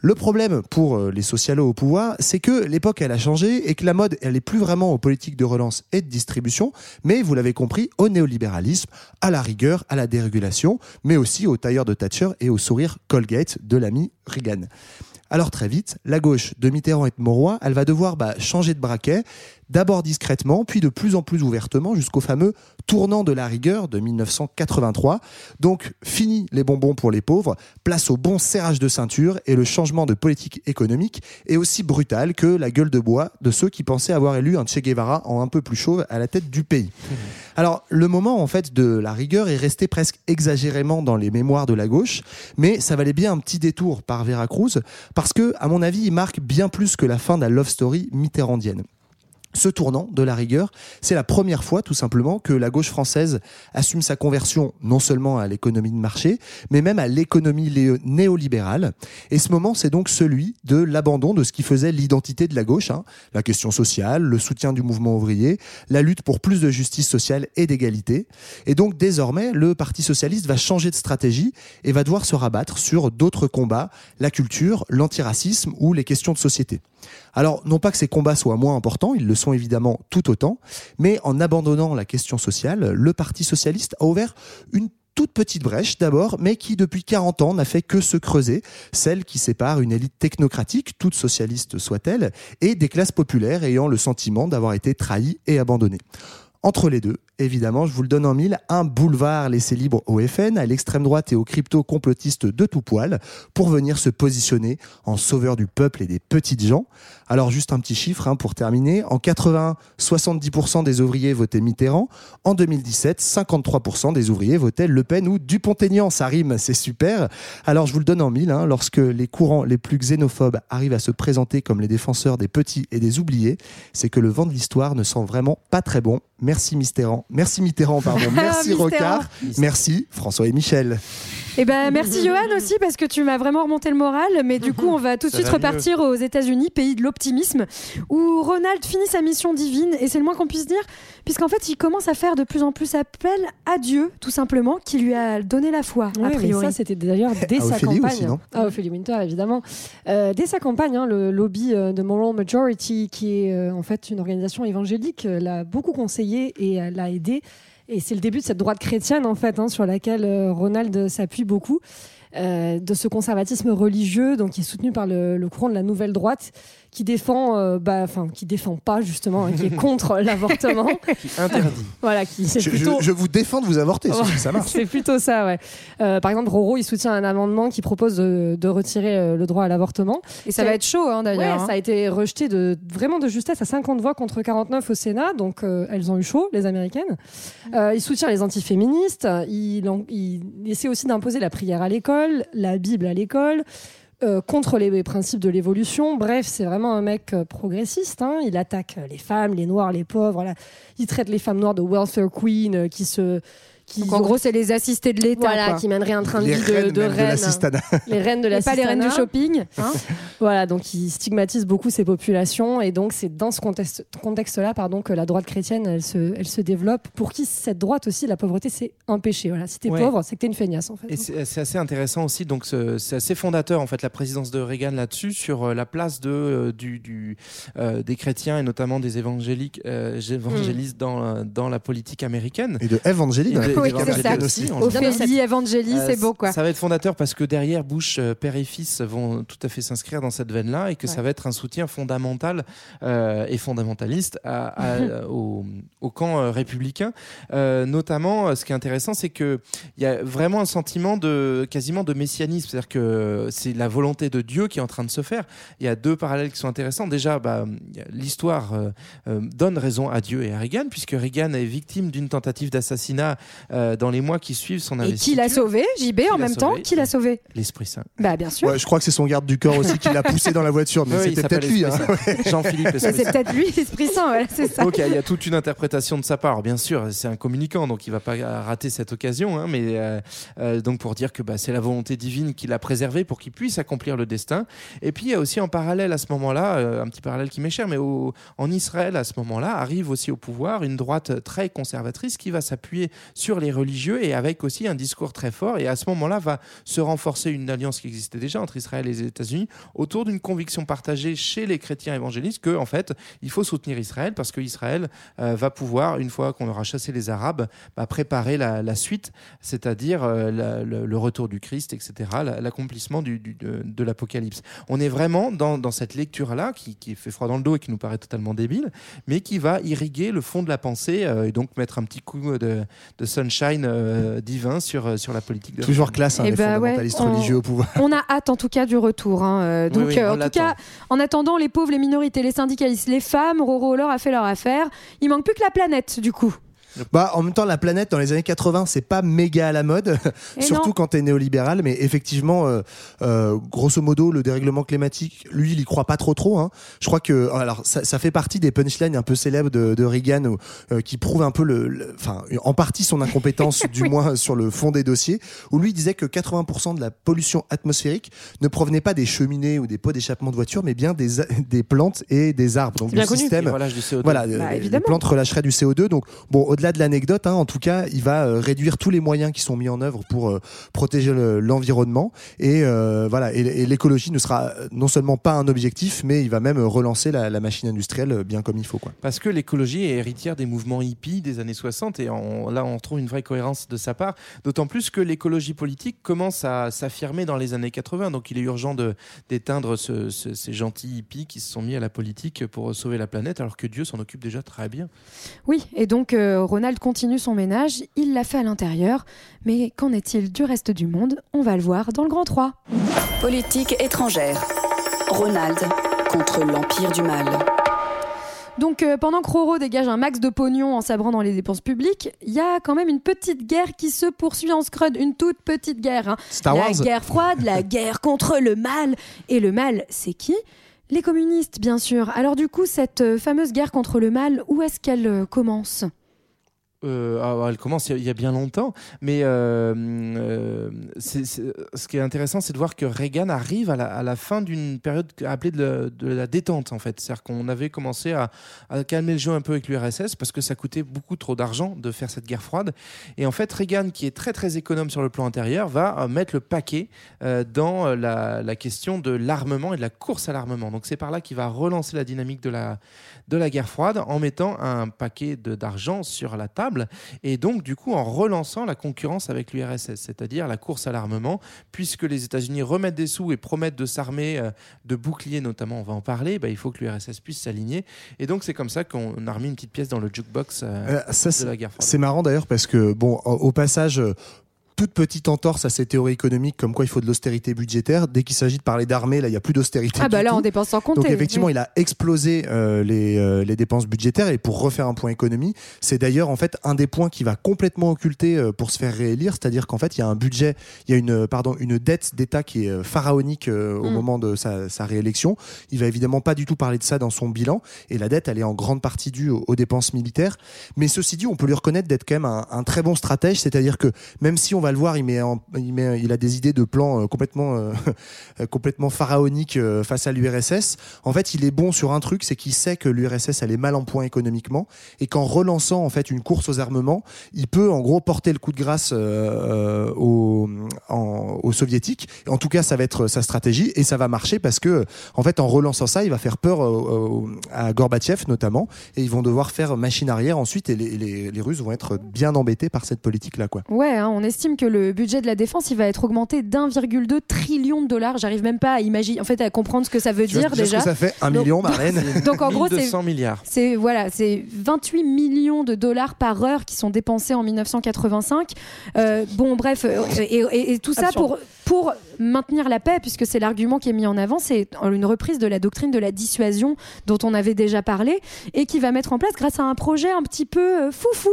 Le problème pour euh, les socialos au pouvoir, c'est que l'époque elle a changé et que la mode elle plus vraiment aux politiques de relance et de distribution, mais vous l'avez compris, au néolibéralisme, à la rigueur, à la dérégulation, mais aussi au tailleur de Thatcher et au sourire Colgate de l'ami Reagan. Alors très vite, la gauche de Mitterrand et de Mauroy, elle va devoir bah, changer de braquet, d'abord discrètement, puis de plus en plus ouvertement, jusqu'au fameux tournant de la rigueur de 1983. Donc fini les bonbons pour les pauvres, place au bon serrage de ceinture et le changement de politique économique est aussi brutal que la gueule de bois de ceux qui pensaient avoir élu un Che Guevara en un peu plus chauve à la tête du pays. Alors le moment en fait de la rigueur est resté presque exagérément dans les mémoires de la gauche, mais ça valait bien un petit détour par Veracruz parce que à mon avis il marque bien plus que la fin de la love story mitterrandienne. Ce tournant de la rigueur, c'est la première fois tout simplement que la gauche française assume sa conversion non seulement à l'économie de marché, mais même à l'économie lé- néolibérale. Et ce moment, c'est donc celui de l'abandon de ce qui faisait l'identité de la gauche, hein. la question sociale, le soutien du mouvement ouvrier, la lutte pour plus de justice sociale et d'égalité. Et donc désormais, le Parti socialiste va changer de stratégie et va devoir se rabattre sur d'autres combats, la culture, l'antiracisme ou les questions de société. Alors, non pas que ces combats soient moins importants, ils le sont évidemment tout autant, mais en abandonnant la question sociale, le Parti socialiste a ouvert une toute petite brèche d'abord, mais qui depuis 40 ans n'a fait que se creuser, celle qui sépare une élite technocratique, toute socialiste soit-elle, et des classes populaires ayant le sentiment d'avoir été trahies et abandonnées. Entre les deux, évidemment, je vous le donne en mille, un boulevard laissé libre au FN, à l'extrême droite et aux crypto-complotistes de tout poil, pour venir se positionner en sauveur du peuple et des petites gens. Alors juste un petit chiffre hein, pour terminer. En 80, 70% des ouvriers votaient Mitterrand. En 2017, 53% des ouvriers votaient Le Pen ou Dupont-Aignan. Ça rime, c'est super. Alors je vous le donne en mille. hein, lorsque les courants les plus xénophobes arrivent à se présenter comme les défenseurs des petits et des oubliés, c'est que le vent de l'histoire ne sent vraiment pas très bon. Merci Mitterrand. Merci Mitterrand, pardon. Merci. Rocard. Merci François et Michel. Eh ben, merci Johan aussi parce que tu m'as vraiment remonté le moral. Mais du coup, on va tout de suite repartir aux États-Unis, pays de l'optimisme, où Ronald finit sa mission divine et c'est le moins qu'on puisse dire, puisqu'en fait, il commence à faire de plus en plus appel à Dieu, tout simplement, qui lui a donné la foi, Ouais, a mais priori. ça, c'était d'ailleurs dès À sa Ophélie campagne. aussi, non ah, Ophélie Winter, évidemment. Euh, dès sa campagne, hein, le lobby euh, de Moral Majority, qui est euh, en fait une organisation évangélique, l'a beaucoup conseillé et l'a aidé. Et c'est le début de cette droite chrétienne, en fait, hein, sur laquelle euh, Ronald s'appuie beaucoup. euh, de ce conservatisme religieux, donc qui est soutenu par le, le courant de la nouvelle droite, qui défend, euh, bah, enfin, qui défend pas justement, hein, qui est contre l'avortement. Qui interdit. Voilà, qui Je, je- plutôt. je vous défends de vous avorter, ça, ça marche. C'est plutôt ça, ouais. Euh, par exemple, Roro, il soutient un amendement qui propose de, de retirer euh, le droit à l'avortement. Et ça va être chaud, hein, d'ailleurs. Ouais, hein. ça a été rejeté de, vraiment de justesse à 50 voix contre 49 au Sénat, donc euh, elles ont eu chaud, les américaines. Euh, il soutient les antiféministes, il, en- il essaie aussi d'imposer la prière à l'école, la Bible à l'école. Euh, contre les principes de l'évolution. Bref, c'est vraiment un mec euh, progressiste. hein. Il attaque euh, les femmes, les noirs, les pauvres. Il traite les femmes noires de welfare queen qui se. Qui Donc en gros, c'est les assistés de l'État. voilà, quoi. qui mèneraient un train de vie de, reines de reines. les reines de la Et pas les reines du shopping. hein. voilà, donc il stigmatise beaucoup ces populations et donc c'est dans ce contexte, contexte-là pardon, que la droite chrétienne elle se, elle se développe. Pour qui cette droite aussi, la pauvreté c'est un péché. Voilà, si t'es Ouais. pauvre, c'est que t'es une feignasse en fait. Et c'est c'est assez intéressant aussi, donc ce- c'est assez fondateur en fait la présidence de Reagan là-dessus sur euh, la place de euh, du, du, euh, des chrétiens et notamment des évangéliques euh, évangélistes dans euh, dans la politique américaine. Et de Evangélie dans la Oui, c'est ça. aussi. Ophélie, Evangélie, Euh, c'est beau, quoi. Ça va être fondateur parce que derrière Bush, euh, père et fils vont tout à fait s'inscrire dans cette veine-là et que ça va être un soutien fondamental euh, et fondamentaliste à- à- au, au camp républicain. Euh, notamment, ce qui est intéressant, c'est que il y a vraiment un sentiment de quasiment de messianisme, c'est-à-dire que c'est la volonté de Dieu qui est en train de se faire. Il y a deux parallèles qui sont intéressants. Déjà, bah, l'histoire euh, donne raison à Dieu et à Reagan, puisque Reagan est victime d'une tentative d'assassinat euh, dans les mois qui suivent son Et qui l'a sauvé, JB, en même temps Qui l'a sauvé L'Esprit Saint. Bah, bien sûr. Ouais, je crois que c'est son garde du corps aussi qui l'a poussé dans la voiture, mais c'était peut-être lui. l'Esprit hein. Saint. Jean-Philippe c'est Saint. peut-être lui, l'Esprit Saint, voilà, c'est ça. Donc il y a- il y a toute une interprétation de sa part, bien sûr, c'est un communicant, donc il va pas rater cette occasion, hein, mais euh, euh, donc pour dire que bah, c'est la volonté divine qui l'a préservé pour qu'il puisse accomplir le destin. Et puis il y a aussi en parallèle à ce moment-là, euh, un petit parallèle qui m'est cher, mais au- en Israël à ce moment-là arrive aussi au pouvoir une droite très conservatrice qui va s'appuyer sur les religieux et avec aussi un discours très fort. Et à ce moment-là va se renforcer une alliance qui existait déjà entre Israël et les États-Unis autour d'une conviction partagée chez les chrétiens évangélistes que en fait il faut soutenir Israël parce que Israël euh, va pouvoir une fois qu'on aura chassé les Arabes bah, préparer la, suite, c'est-à-dire euh, le, retour du Christ, etc., la- l'accomplissement de, l'Apocalypse. On est vraiment dans, cette lecture-là qui, qui fait froid dans le dos et qui nous paraît totalement débile, mais qui va irriguer le fond de la pensée euh, et donc mettre un petit coup de, de sunshine euh, divin sur, euh, sur la politique. De Toujours classe, hein, Eh les bah ouais, fondamentalistes on- religieux au pouvoir. On a hâte en tout cas du retour. hein, euh, Oui, Donc oui, euh, en tout l'attend. cas, en attendant, les pauvres, les minorités, les syndicalistes, les femmes, Roro Holler a fait leur affaire. Il manque plus que la planète du coup. Bah, en même temps, la planète dans les années 80, c'est pas méga à la mode, surtout non. quand t'es néolibéral. Mais effectivement, euh, euh, grosso modo, le dérèglement climatique, lui, il y croit pas trop trop. Hein. Je crois que, alors, ça, ça fait partie des punchlines un peu célèbres de, de Reagan, où, euh, qui prouvent un peu le, enfin, en partie son incompétence, du moins sur le fond des dossiers, où lui disait que 80% de la pollution atmosphérique ne provenait pas des cheminées ou des pots d'échappement de voitures, mais bien des, a- des plantes et des arbres. Donc le connu, système, du CO2. voilà, Bah, les plantes relâcheraient du CO2. Donc, bon, au-delà de l'anecdote, hein, en tout cas, il va euh, réduire tous les moyens qui sont mis en œuvre pour euh, protéger le- l'environnement. et euh, voilà, et, et l'écologie ne sera non seulement pas un objectif, mais il va même relancer la, la machine industrielle bien comme il faut. Quoi. Parce que l'écologie est héritière des mouvements hippies des années 60 et on- là on trouve une vraie cohérence de sa part, d'autant plus que l'écologie politique commence à s'affirmer dans les années 80, donc il est urgent de- d'éteindre ce- ce- ces gentils hippies qui se sont mis à la politique pour sauver la planète alors que Dieu s'en occupe déjà très bien. Oui, et donc euh, Ronald continue son ménage. Il l'a fait à l'intérieur. Mais qu'en est-il du reste du monde? On va le voir dans le Grand 3. Politique étrangère. Ronald contre l'Empire du Mal. Donc euh, pendant que Roro dégage un max de pognon en sabrant dans les dépenses publiques, il y a quand même une petite guerre qui se poursuit en Scrud, une toute petite guerre. hein. Star la Wars. guerre froide, la guerre contre le mal. Et le mal, c'est qui? Les communistes, bien sûr. Alors du coup, cette euh, fameuse guerre contre le mal, où est-ce qu'elle euh, commence? Euh, ah, elle commence il y a bien longtemps, mais euh, euh, ce qui est intéressant, c'est de voir que Reagan arrive à la, fin d'une période appelée de, la détente, en fait. C'est-à-dire qu'on avait commencé à, calmer le jeu un peu avec l'URSS parce que ça coûtait beaucoup trop d'argent de faire cette guerre froide. Et en fait, Reagan, qui est très très économe sur le plan intérieur, va mettre le paquet dans la, question de l'armement et de la course à l'armement. Donc c'est par là qu'il va relancer la dynamique de la, guerre froide en mettant un paquet d'argent sur la table et donc du coup en relançant la concurrence avec l'URSS, c'est-à-dire la course à l'armement, puisque les États-Unis remettent des sous et promettent de s'armer euh, de boucliers notamment, on va en parler, bah, il faut que l'URSS puisse s'aligner. Et donc c'est comme ça qu'on a remis une petite pièce dans le jukebox euh, Euh, ça, de la guerre froide. C'est marrant d'ailleurs parce que, bon, au passage, toute petite entorse à ces théories économiques comme quoi il faut de l'austérité budgétaire. Dès qu'il s'agit de parler d'armée, là, il n'y a plus d'austérité. Ah bah là, tout. on dépense sans compter. Donc effectivement, Oui. il a explosé euh, les, euh, les dépenses budgétaires. Et pour refaire un point économie, c'est d'ailleurs en fait un des points qui va complètement occulter euh, pour se faire réélire. C'est-à-dire qu'en fait, il y a un budget, il y a une, pardon, une dette d'État qui est pharaonique au Mm. moment de sa, sa réélection. Il va évidemment pas du tout parler de ça dans son bilan. Et la dette, elle est en grande partie due aux, aux dépenses militaires. Mais ceci dit, on peut lui reconnaître d'être quand même un, un très bon stratège. C'est-à-dire que même si on va le voir, il met, il met, il a des idées de plans euh, complètement, euh, complètement pharaoniques euh, face à l'URSS. En fait, il est bon sur un truc, c'est qu'il sait que l'URSS elle est mal en point économiquement et qu'en relançant en fait une course aux armements, il peut en gros porter le coup de grâce aux, soviétiques. En tout cas, ça va être sa stratégie et ça va marcher parce que en fait, en relançant ça, il va faire peur à Gorbatchev notamment et ils vont devoir faire machine arrière ensuite et les, Russes vont être bien embêtés par cette politique là quoi. Ouais, hein, on estime que le budget de la défense, il va être augmenté d'1,2 trillion de dollars. J'arrive même pas à imaginer, en fait, à comprendre ce que ça veut Tu dire déjà. que ça fait un Donc- million, Marlène Donc en gros, c'est 1200 milliards. C'est voilà, c'est 28 millions de dollars par heure qui sont dépensés en 1985. Euh, bon, bref, euh, et, et- et tout ça pour pour maintenir la paix, puisque c'est l'argument qui est mis en avant, c'est une reprise de la doctrine de la dissuasion dont on avait déjà parlé et qui va mettre en place grâce à un projet un petit peu euh, foufou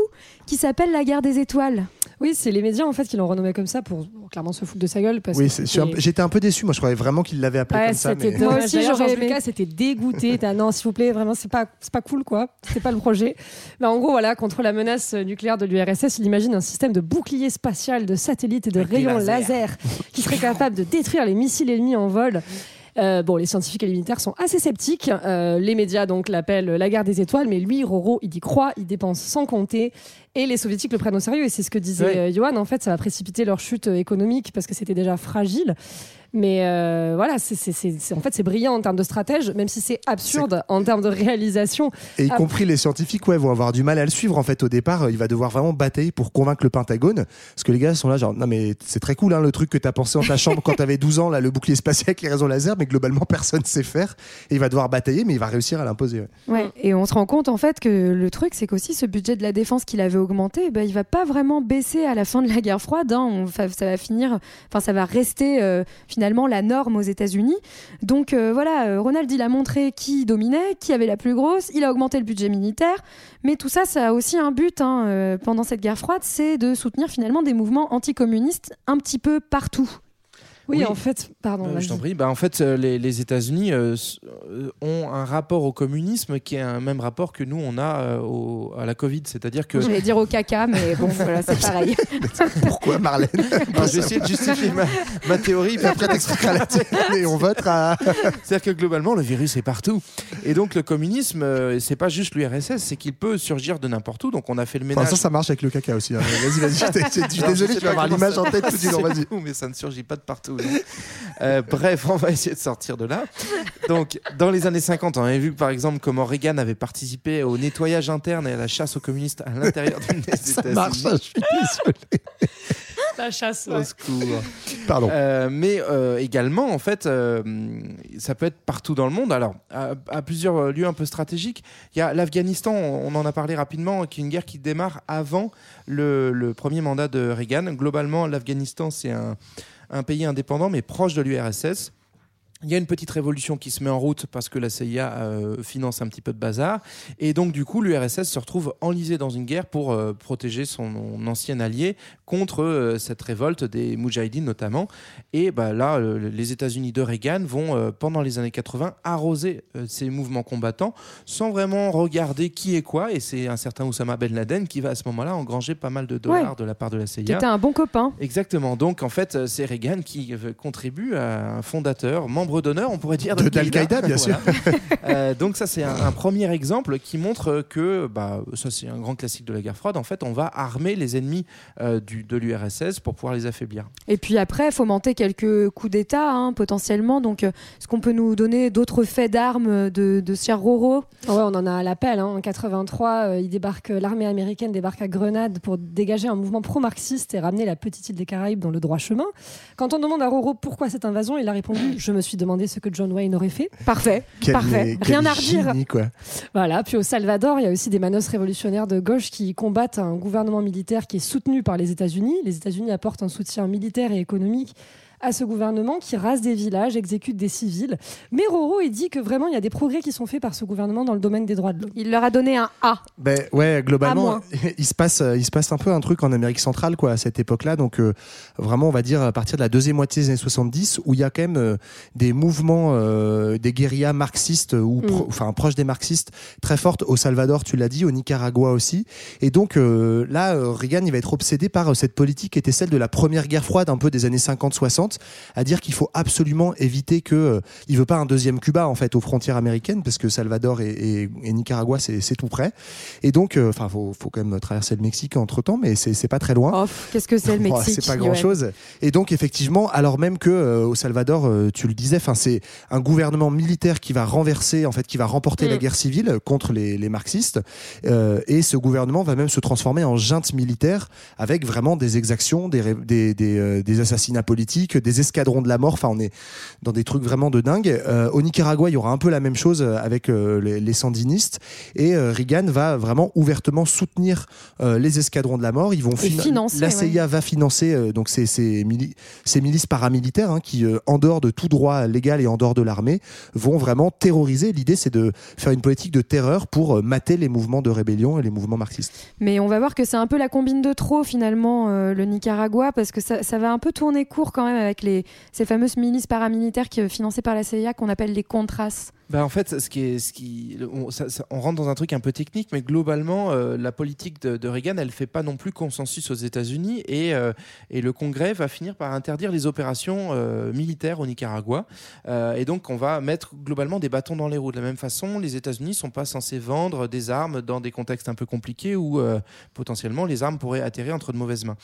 qui s'appelle la guerre des étoiles. Oui, c'est les médias en fait qui l'ont renommé comme ça pour, clairement se foutre de sa gueule. Parce Oui, j'étais un peu déçu. Moi, je croyais vraiment qu'il l'avait appelé Ouais, comme ça. mais-. Moi aussi, j'aurais aimé. C'était dégoûté. T'as, non, s'il vous plaît, vraiment, c'est pas, c'est pas cool, quoi. C'est pas le projet. Mais en gros, voilà, contre la menace nucléaire de l'URSS, il imagine un système de bouclier spatial, de satellites et de Avec rayons lasers. laser qui serait capable de détruire les missiles ennemis en vol. Euh, bon, les scientifiques et les militaires sont assez sceptiques. Euh, les médias donc l'appellent la guerre des étoiles, mais lui, Roro, il y croit, il dépense sans compter. Et les soviétiques le prennent au sérieux. Et c'est ce que disait Ouais. euh, Johan. En fait, ça va précipiter leur chute économique parce que c'était déjà fragile. Mais euh, voilà, c'est, c'est- c'est- c'est- en fait, c'est brillant en termes de stratège, même si c'est absurde en termes de réalisation. Et y Ah, compris les scientifiques, ouais, vont avoir du mal à le suivre. En fait, au départ, il va devoir vraiment batailler pour convaincre le Pentagone. Parce que les gars sont là, genre, non, mais c'est très cool, hein, le truc que t'as pensé dans ta chambre quand t'avais 12 ans, là, le bouclier spatial avec les réseaux laser, mais globalement, personne sait faire. Et il va devoir batailler, mais il va réussir à l'imposer. ouais. Ouais, et on se rend compte en fait que le truc, c'est qu'aussi ce budget de la défense qu'il avait augmenté, ben, il va pas vraiment baisser à la fin de la guerre froide. hein. On- ça va finir, enfin ça va rester euh, finalement la norme aux États-Unis. Donc euh, voilà, euh, Ronald il a montré qui dominait, qui avait la plus grosse. Il a augmenté le budget militaire, mais tout ça, ça a aussi un but hein, euh, pendant cette guerre froide, c'est de soutenir finalement des mouvements anticommunistes un petit peu partout. Oui, en fait, pardon. Euh, je t'en prie. Bah, en fait, euh, les, les États-Unis euh, euh, ont un rapport au communisme qui est un même rapport que nous on a euh, au- à la Covid, c'est-à-dire que. Je vais dire au caca, mais bon, voilà, c'est pareil. Pourquoi, Marlène Alors, je vais essayer de justifier ma, ma théorie. Et après, t'expliqueras la tienne et on votera. C'est-à-dire que globalement, le virus est partout. Et donc, le communisme, euh, c'est pas juste l'URSS, c'est qu'il peut surgir de n'importe où. Donc, on a fait le ménage. l'instant, ça marche avec le caca aussi. hein. Vas-y, vas-y. Je suis désolé, tu vas pas avoir l'image ça en tête tout du long. Vas-y. Mais ça ne surgit pas de partout. Euh, bref, on va essayer de sortir de là. Donc, dans les années 50, on avait vu par exemple comment Reagan avait participé au nettoyage interne et à la chasse aux communistes à l'intérieur des États-Unis. marche, je suis désolé. La chasse. Au secours. Pardon. Euh, mais euh, également, en fait, euh, ça peut être partout dans le monde. Alors, à, à plusieurs lieux un peu stratégiques. Il y a l'Afghanistan, on en a parlé rapidement, qui est une guerre qui démarre avant le, le premier mandat de Reagan. Globalement, l'Afghanistan, c'est un, un pays indépendant, mais proche de l'URSS. Il y a une petite révolution qui se met en route parce que la CIA euh, finance un petit peu de bazar. Et donc, du coup, l'URSS se retrouve enlisé dans une guerre pour euh, protéger son, ancien allié contre euh, cette révolte des Moudjahidines notamment. Et bah, là, les États-Unis de Reagan vont, pendant les années 80, arroser ces mouvements combattants sans vraiment regarder qui est quoi. Et c'est un certain Oussama Ben Laden qui va à ce moment-là engranger pas mal de dollars Ouais. de la part de la CIA. Qui était un bon copain. Exactement. Donc, en fait, c'est Reagan qui contribue à un fondateur, membre d'honneur, on pourrait dire, De- d'Al-Qaïda, bien sûr. Euh, donc, ça, c'est un, un premier exemple qui montre que, bah, ça, c'est un grand classique de la guerre froide. En fait, on va armer les ennemis euh, du, de l'URSS pour pouvoir les affaiblir. Et puis après, fomenter quelques coups d'État, hein, potentiellement. Donc, euh, est-ce qu'on peut nous donner d'autres faits d'armes de, de cher Roro? Ouais, on en a à l'appel. hein. En 83, euh, il débarque, l'armée américaine débarque à Grenade pour dégager un mouvement pro-marxiste et ramener la petite île des Caraïbes dans le droit chemin. Quand on demande à Roro pourquoi cette invasion, il a répondu Je me suis demandé ce que John Wayne aurait fait. Parfait, Quel- parfait. Rien à redire. quoi. Voilà. Puis au Salvador, il y a aussi des manœuvres révolutionnaires de gauche qui combattent un gouvernement militaire qui est soutenu par les États-Unis. Les États-Unis apportent un soutien militaire et économique à ce gouvernement qui rase des villages, exécute des civils. Mais Roro, il dit que vraiment, il y a des progrès qui sont faits par ce gouvernement dans le domaine des droits de l'homme. Il leur a donné un A. Ben ouais, globalement, il se passe, euh, il se passe un peu un truc en Amérique centrale, quoi, à cette époque-là. Donc euh, vraiment, on va dire à partir de la deuxième moitié des années 70, où il y a quand même euh, des mouvements, euh, des guérillas marxistes ou Mm. enfin proches des marxistes très fortes au Salvador, tu l'as dit, au Nicaragua aussi. Et donc euh, là, Reagan, il va être obsédé par euh, cette politique qui était celle de la première guerre froide, un peu des années 50-60, à dire qu'il faut absolument éviter que, euh, il veut pas un deuxième Cuba en fait aux frontières américaines, parce que Salvador et, et- et Nicaragua c'est tout près. Et donc, euh, enfin, faut, faut quand même traverser le Mexique entre temps, mais c'est pas très loin. Oh, qu'est-ce que c'est le Mexique c'est pas Ouais. grand chose. Et donc effectivement, alors même que euh, au Salvador, euh, tu le disais, enfin c'est un gouvernement militaire qui va renverser, en fait, qui va remporter la Mm. guerre civile contre les, les marxistes. Et ce gouvernement va même se transformer en junte militaire avec vraiment des exactions, des des, des, des assassinats politiques, des escadrons de la mort. Enfin, on est dans des trucs vraiment de dingue. Euh, au Nicaragua, il y aura un peu la même chose euh, avec euh, les, les sandinistes. Et Reagan va vraiment ouvertement soutenir les escadrons de la mort. Ils vont financer, la ouais. CIA va financer donc ces, ces, mili- ces milices paramilitaires hein, qui, en dehors de tout droit légal et en dehors de l'armée, vont vraiment terroriser. L'idée, c'est de faire une politique de terreur pour mater les mouvements de rébellion et les mouvements marxistes. Mais on va voir que c'est un peu la combine de trop finalement euh, le Nicaragua parce que ça, ça va un peu tourner court quand même avec ces fameuses milices paramilitaires euh, financées par la CIA qu'on appelle les Contras. Bah, en fait, ce qui est, ce qui, on, ça- ça- on rentre dans un truc un peu technique, mais globalement, euh, la politique de, de Reagan, elle fait pas non plus consensus aux États-Unis et, euh, et le Congrès va finir par interdire les opérations euh, militaires au Nicaragua. Et donc, on va mettre globalement des bâtons dans les roues. De la même façon, les États-Unis sont pas censés vendre des armes dans des contextes un peu compliqués où potentiellement les armes pourraient atterrir entre de mauvaises mains.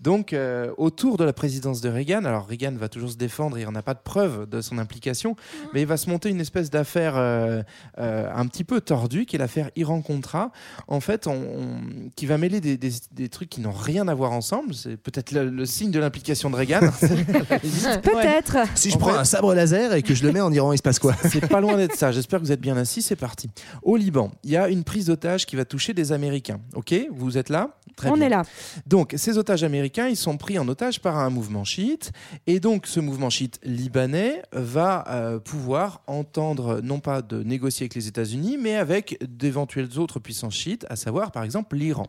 Donc, autour de la présidence de Reagan, alors Reagan va toujours se défendre et on n'a pas de preuve de son implication, mais il va se monter une espèce d'affaire euh, euh, un petit peu tordue, qui est l'affaire Iran-Contra, en fait, on, on- qui va mêler des, des- des trucs qui n'ont rien à voir ensemble. C'est peut-être le, le signe de l'implication de Reagan. Peut-être. Si je prends un sabre laser et que je le mets en Iran, il se passe quoi C'est pas loin d'être ça. J'espère que vous êtes bien assis. C'est parti. Au Liban, il y a une prise d'otage qui va toucher des Américains. Ok, vous êtes là Très on bien. est là. Donc, ces otages américains, ils sont pris en otage par un mouvement chiite. Et donc, ce mouvement chiite libanais va euh, pouvoir entendre, non pas de négocier avec les États-Unis, mais avec d'éventuelles autres puissances chiites, à savoir, par exemple, l'Iran.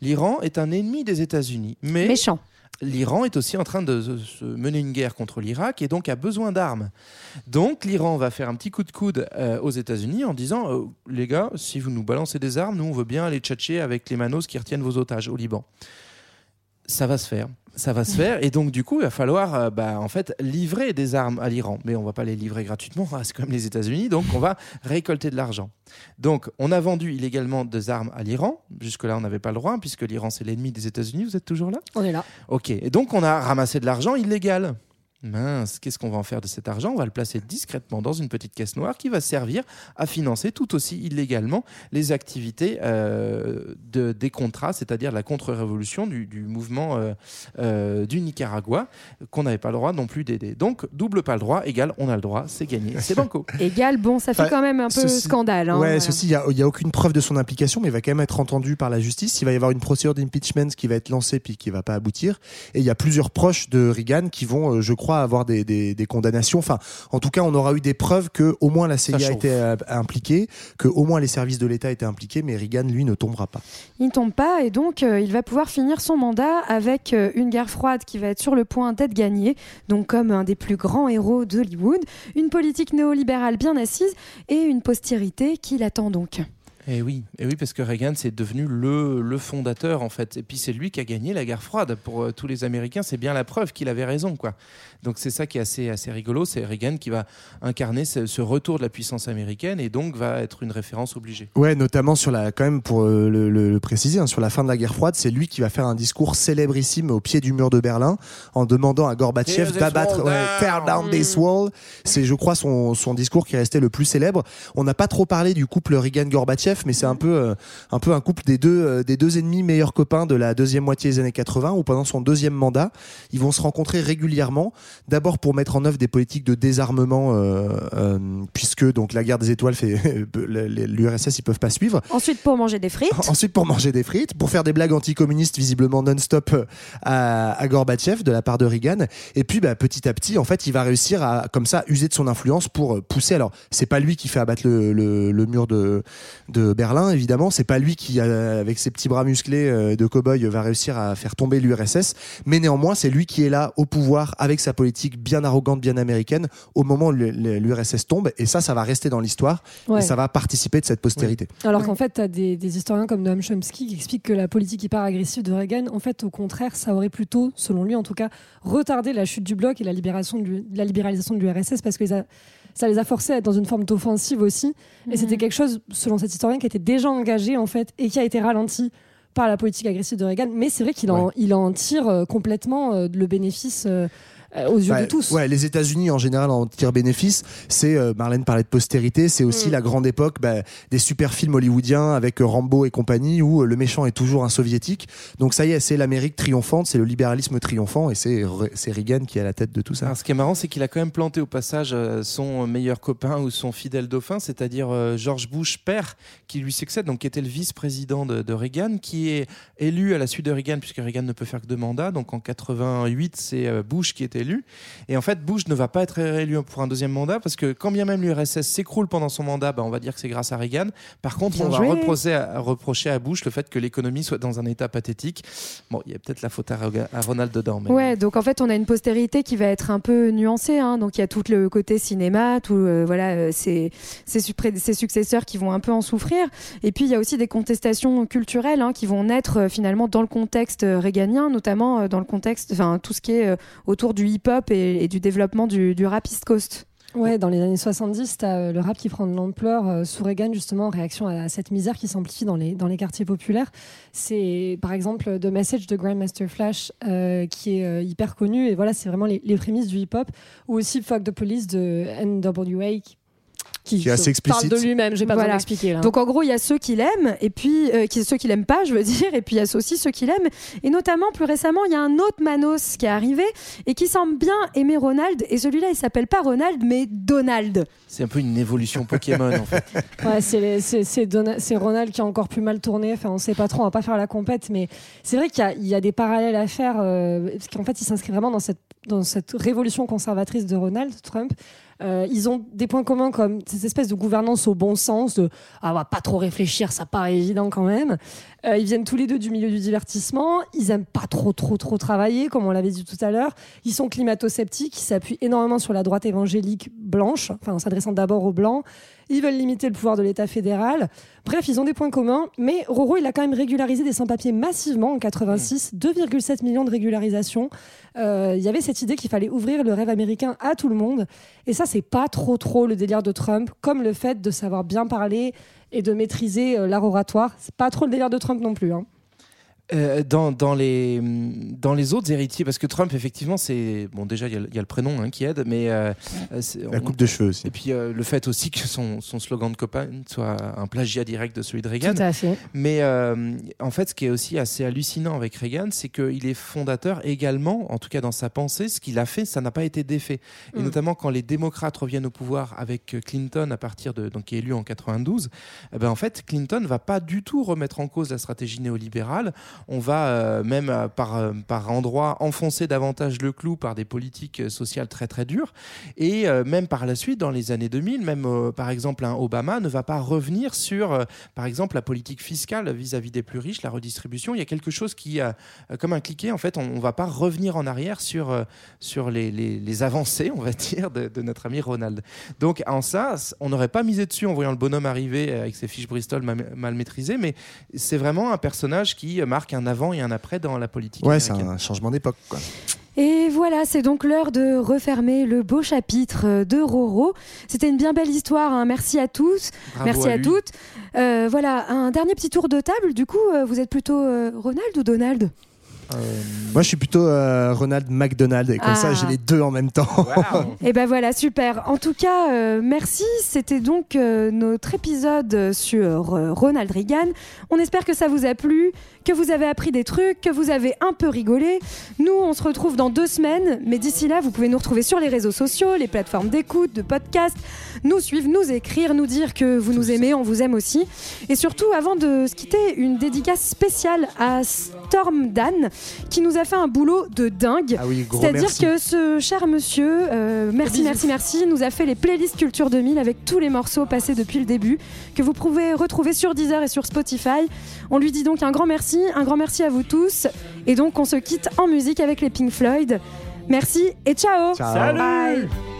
L'Iran est un ennemi des États-Unis. Mais Méchant. L'Iran est aussi en train de se- se mener une guerre contre l'Irak et donc a besoin d'armes. Donc l'Iran va faire un petit coup de coude euh, aux États-Unis en disant euh, les gars, si vous nous balancez des armes, nous on veut bien aller tchatcher avec les manos qui retiennent vos otages au Liban. Ça va se faire. Ça va se faire et donc du coup il va falloir euh, bah, en fait livrer des armes à l'Iran, mais on va pas les livrer gratuitement, c'est quand même les États-Unis, donc on va récolter de l'argent. Donc on a vendu illégalement des armes à l'Iran. Jusque là on n'avait pas le droit puisque l'Iran c'est l'ennemi des États-Unis. Vous êtes toujours là? On est là. Ok, et donc on a ramassé de l'argent illégal. Mince, qu'est-ce qu'on va en faire de cet argent? On va le placer discrètement dans une petite caisse noire qui va servir à financer tout aussi illégalement les activités euh, de, des contrats, c'est-à-dire la contre-révolution du, du mouvement euh, euh, du Nicaragua, qu'on n'avait pas le droit non plus d'aider. Donc, double pas le droit, égal, on a le droit, c'est gagné, c'est banco. Égal, bon, ça fait Enfin, quand même un peu ceci- scandale. hein, ouais, voilà. ceci, il n'y a, a aucune preuve de son implication, mais il va quand même être entendu par la justice. Il va y avoir une procédure d'impeachment qui va être lancée puis qui va pas aboutir. Et il y a plusieurs proches de Reagan qui vont, euh, je crois, crois, avoir des, des, des condamnations. Enfin, en tout cas, on aura eu des preuves que au moins la CIA était euh, impliquée, que au moins les services de l'État étaient impliqués, mais Reagan, lui, ne tombera pas. Il ne tombe pas et donc euh, il va pouvoir finir son mandat avec euh, une guerre froide qui va être sur le point d'être gagnée, donc comme un des plus grands héros d'Hollywood, une politique néolibérale bien assise et une postérité qui l'attend donc. Et oui, et oui, parce que Reagan c'est devenu le, le fondateur en fait. Et puis c'est lui qui a gagné la guerre froide pour euh, tous les Américains. C'est bien la preuve qu'il avait raison, quoi. Donc c'est ça qui est assez assez rigolo. C'est Reagan qui va incarner ce, ce retour de la puissance américaine et donc va être une référence obligée. Ouais, notamment sur la, quand même pour euh, le, le- le préciser, hein, sur la fin de la guerre froide, c'est lui qui va faire un discours célébrissime au pied du mur de Berlin en demandant à Gorbatchev d'abattre, ouais, down. tear down this wall. C'est, je crois, son, son discours qui est resté le plus célèbre. On n'a pas trop parlé du couple Reagan-Gorbatchev, mais c'est un peu, euh, un peu un couple des deux, euh, des deux ennemis meilleurs copains de la deuxième moitié des années 80, où pendant son deuxième mandat, ils vont se rencontrer régulièrement. D'abord pour mettre en œuvre des politiques de désarmement, euh, euh, puisque donc la guerre des étoiles fait l'URSS, ils peuvent pas suivre. Ensuite pour manger des frites. Ensuite, pour manger des frites, pour faire des blagues anticommunistes visiblement non-stop euh, à, à Gorbatchev de la part de Reagan. Et puis, bah, petit à petit, en fait, il va réussir à, comme ça, user de son influence pour pousser. Alors, c'est pas lui qui fait abattre le, le, le mur de, de Berlin, évidemment. C'est pas lui qui, avec ses petits bras musclés de cow-boy, va réussir à faire tomber l'URSS. Mais néanmoins, c'est lui qui est là au pouvoir avec sa politique bien arrogante, bien américaine, au moment où l'URSS tombe. Et ça, ça va rester dans l'histoire. Ouais. Et ça va participer de cette postérité. Alors qu'en fait, tu as des, des historiens comme Noam Chomsky qui expliquent que la politique hyper agressive de Reagan, en fait, au contraire, ça aurait plutôt, selon lui en tout cas, retardé la chute du bloc et la, libération du- la libéralisation de l'URSS parce que les a- ça les a forcés à être dans une forme d'offensive aussi. Et c'était quelque chose, selon cet historien, qui était déjà engagé en fait et qui a été ralenti par la politique agressive de Reagan. Mais c'est vrai qu'il en, il en tire euh, complètement euh, le bénéfice euh, aux yeux de tous. Ouais, les États-Unis en général en tirent bénéfice. C'est euh, Marlène parlait de postérité, c'est aussi Mm. la grande époque bah, des super films hollywoodiens avec euh, Rambo et compagnie où euh, le méchant est toujours un soviétique. Donc ça y est, c'est l'Amérique triomphante, c'est le libéralisme triomphant et c'est Re- c'est Reagan qui est à la tête de tout ça. Alors, ce qui est marrant, c'est qu'il a quand même planté au passage euh, son meilleur copain ou son fidèle dauphin, c'est-à-dire euh, George Bush père, qui lui succède, donc qui était le vice-président de, de Reagan, qui est élu à la suite de Reagan, puisque Reagan ne peut faire que deux mandats. Donc en 88, c'est euh, Bush qui est élu. Et en fait, Bush ne va pas être réélu pour un deuxième mandat, parce que quand bien même l'URSS s'écroule pendant son mandat, bah, on va dire que c'est grâce à Reagan. Par contre, Bien on va reprocher à, reprocher à Bush le fait que l'économie soit dans un état pathétique. Bon, il y a peut-être la faute à, à Ronald dedans. Mais... Ouais, donc en fait, on a une postérité qui va être un peu nuancée. hein. Donc il y a tout le côté cinéma, tout euh, voilà, euh, ses, ses, successeurs qui vont un peu en souffrir. Et puis il y a aussi des contestations culturelles hein, qui vont naître euh, finalement dans le contexte réganien, notamment euh, dans le contexte, enfin tout ce qui est autour du hip-hop et, du développement du, du rap East Coast. Ouais, dans les années 70, tu as le rap qui prend de l'ampleur euh, sous Reagan, justement, en réaction à cette misère qui s'amplifie dans les, dans les quartiers populaires. C'est par exemple The Message de Grandmaster Flash euh, qui est euh, hyper connu. Et voilà, c'est vraiment les, les prémices du hip-hop. Ou aussi Fuck the Police de NWA qui, qui, Qui est assez parle explicite. de lui-même. J'ai pas Voilà. besoin d'expliquer là. Donc en gros, il y a ceux qui l'aiment et puis euh, qui, ceux qui l'aiment pas, je veux dire, et puis il y a aussi ceux qui l'aiment. Et notamment, plus récemment, il y a un autre Manos qui est arrivé et qui semble bien aimer Ronald. Et celui-là, il s'appelle pas Ronald, mais Donald. C'est un peu une évolution Pokémon en fait. Ouais, c'est les- c'est- c'est Dona- c'est Ronald qui a encore plus mal tourné. Enfin, on sait pas trop, on va pas faire la compète, mais c'est vrai qu'il y a- il y, a des parallèles à faire, euh, parce qu'en fait, il s'inscrit vraiment dans cette, dans cette révolution conservatrice de Ronald Trump. Euh, ils ont des points communs comme cette espèce de gouvernance au bon sens, de ah, va pas trop réfléchir, ça paraît évident quand même. Euh, ils viennent tous les deux du milieu du divertissement. Ils aiment pas trop, trop, trop travailler, comme on l'avait dit tout à l'heure. Ils sont climato-sceptiques, ils s'appuient énormément sur la droite évangélique blanche, enfin en s'adressant d'abord aux blancs. Ils veulent limiter le pouvoir de l'État fédéral. Bref, ils ont des points communs. Mais Roro, il a quand même régularisé des sans-papiers massivement en 86, 2,7 millions de régularisations. Euh, Il y avait cette idée qu'il fallait ouvrir le rêve américain à tout le monde. Et ça, c'est pas trop, trop le délire de Trump, comme le fait de savoir bien parler et de maîtriser euh, l'art oratoire. C'est pas trop le délire de Trump non plus. hein. Euh, dans, dans, les, dans les autres héritiers, parce que Trump, effectivement, c'est. Bon, déjà, il y, a le- il y a le prénom hein, qui aide, mais. euh, euh, c'est- La on- coupe de cheveux aussi. Et puis euh, le fait aussi que son, son slogan de copain soit un plagiat direct de celui de Reagan. Tout à fait. Mais euh, en fait, ce qui est aussi assez hallucinant avec Reagan, c'est qu'il est fondateur également, en tout cas dans sa pensée, ce qu'il a fait, ça n'a pas été défait. Et Mm. notamment quand les démocrates reviennent au pouvoir avec Clinton à partir de donc qui est élu en 92, eh ben en fait Clinton va pas du tout remettre en cause la stratégie néolibérale. On va euh, même euh, par, euh, par endroits enfoncer davantage le clou par des politiques sociales très très dures. Et même par la suite, dans les années 2000, même par exemple un Obama ne va pas revenir sur, par exemple, la politique fiscale vis-à-vis des plus riches, la redistribution. Il y a quelque chose qui, comme un cliquet, en fait, on ne va pas revenir en arrière sur, sur les, les- avancées, on va dire, de, de notre ami Ronald. Donc en ça, on n'aurait pas misé dessus en voyant le bonhomme arriver avec ses fiches Bristol ma- mal maîtrisées, mais c'est vraiment un personnage qui marque un avant et un après dans la politique. Ouais, c'est un changement d'époque. quoi. Et voilà, c'est donc l'heure de refermer le beau chapitre euh, de Roro. C'était une bien belle histoire. hein. Merci à tous. Bravo Merci à toutes. Euh, voilà, un dernier petit tour de table. Du coup, euh, vous êtes plutôt euh, Ronald ou Donald? Moi, je suis plutôt euh, Ronald McDonald, et comme Ah. ça, j'ai les deux en même temps. Et ben voilà, super. En tout cas, euh, merci. C'était donc euh, notre épisode sur euh, Ronald Reagan. On espère que ça vous a plu, que vous avez appris des trucs, que vous avez un peu rigolé. Nous, on se retrouve dans deux semaines, mais d'ici là, vous pouvez nous retrouver sur les réseaux sociaux, les plateformes d'écoute, de podcast, nous suivre, nous écrire, nous dire que vous nous aimez, on vous aime aussi. Et surtout, avant de se quitter, une dédicace spéciale à Storm Dan, qui nous a fait un boulot de dingue. Ah oui, C'est-à-dire merci. que ce cher monsieur, euh, merci, merci, merci, nous a fait les playlists Culture 2000 avec tous les morceaux passés depuis le début, que vous pouvez retrouver sur Deezer et sur Spotify. On lui dit donc un grand merci, un grand merci à vous tous. Et donc on se quitte en musique avec les Pink Floyd. Merci et ciao Ciao. Salut Bye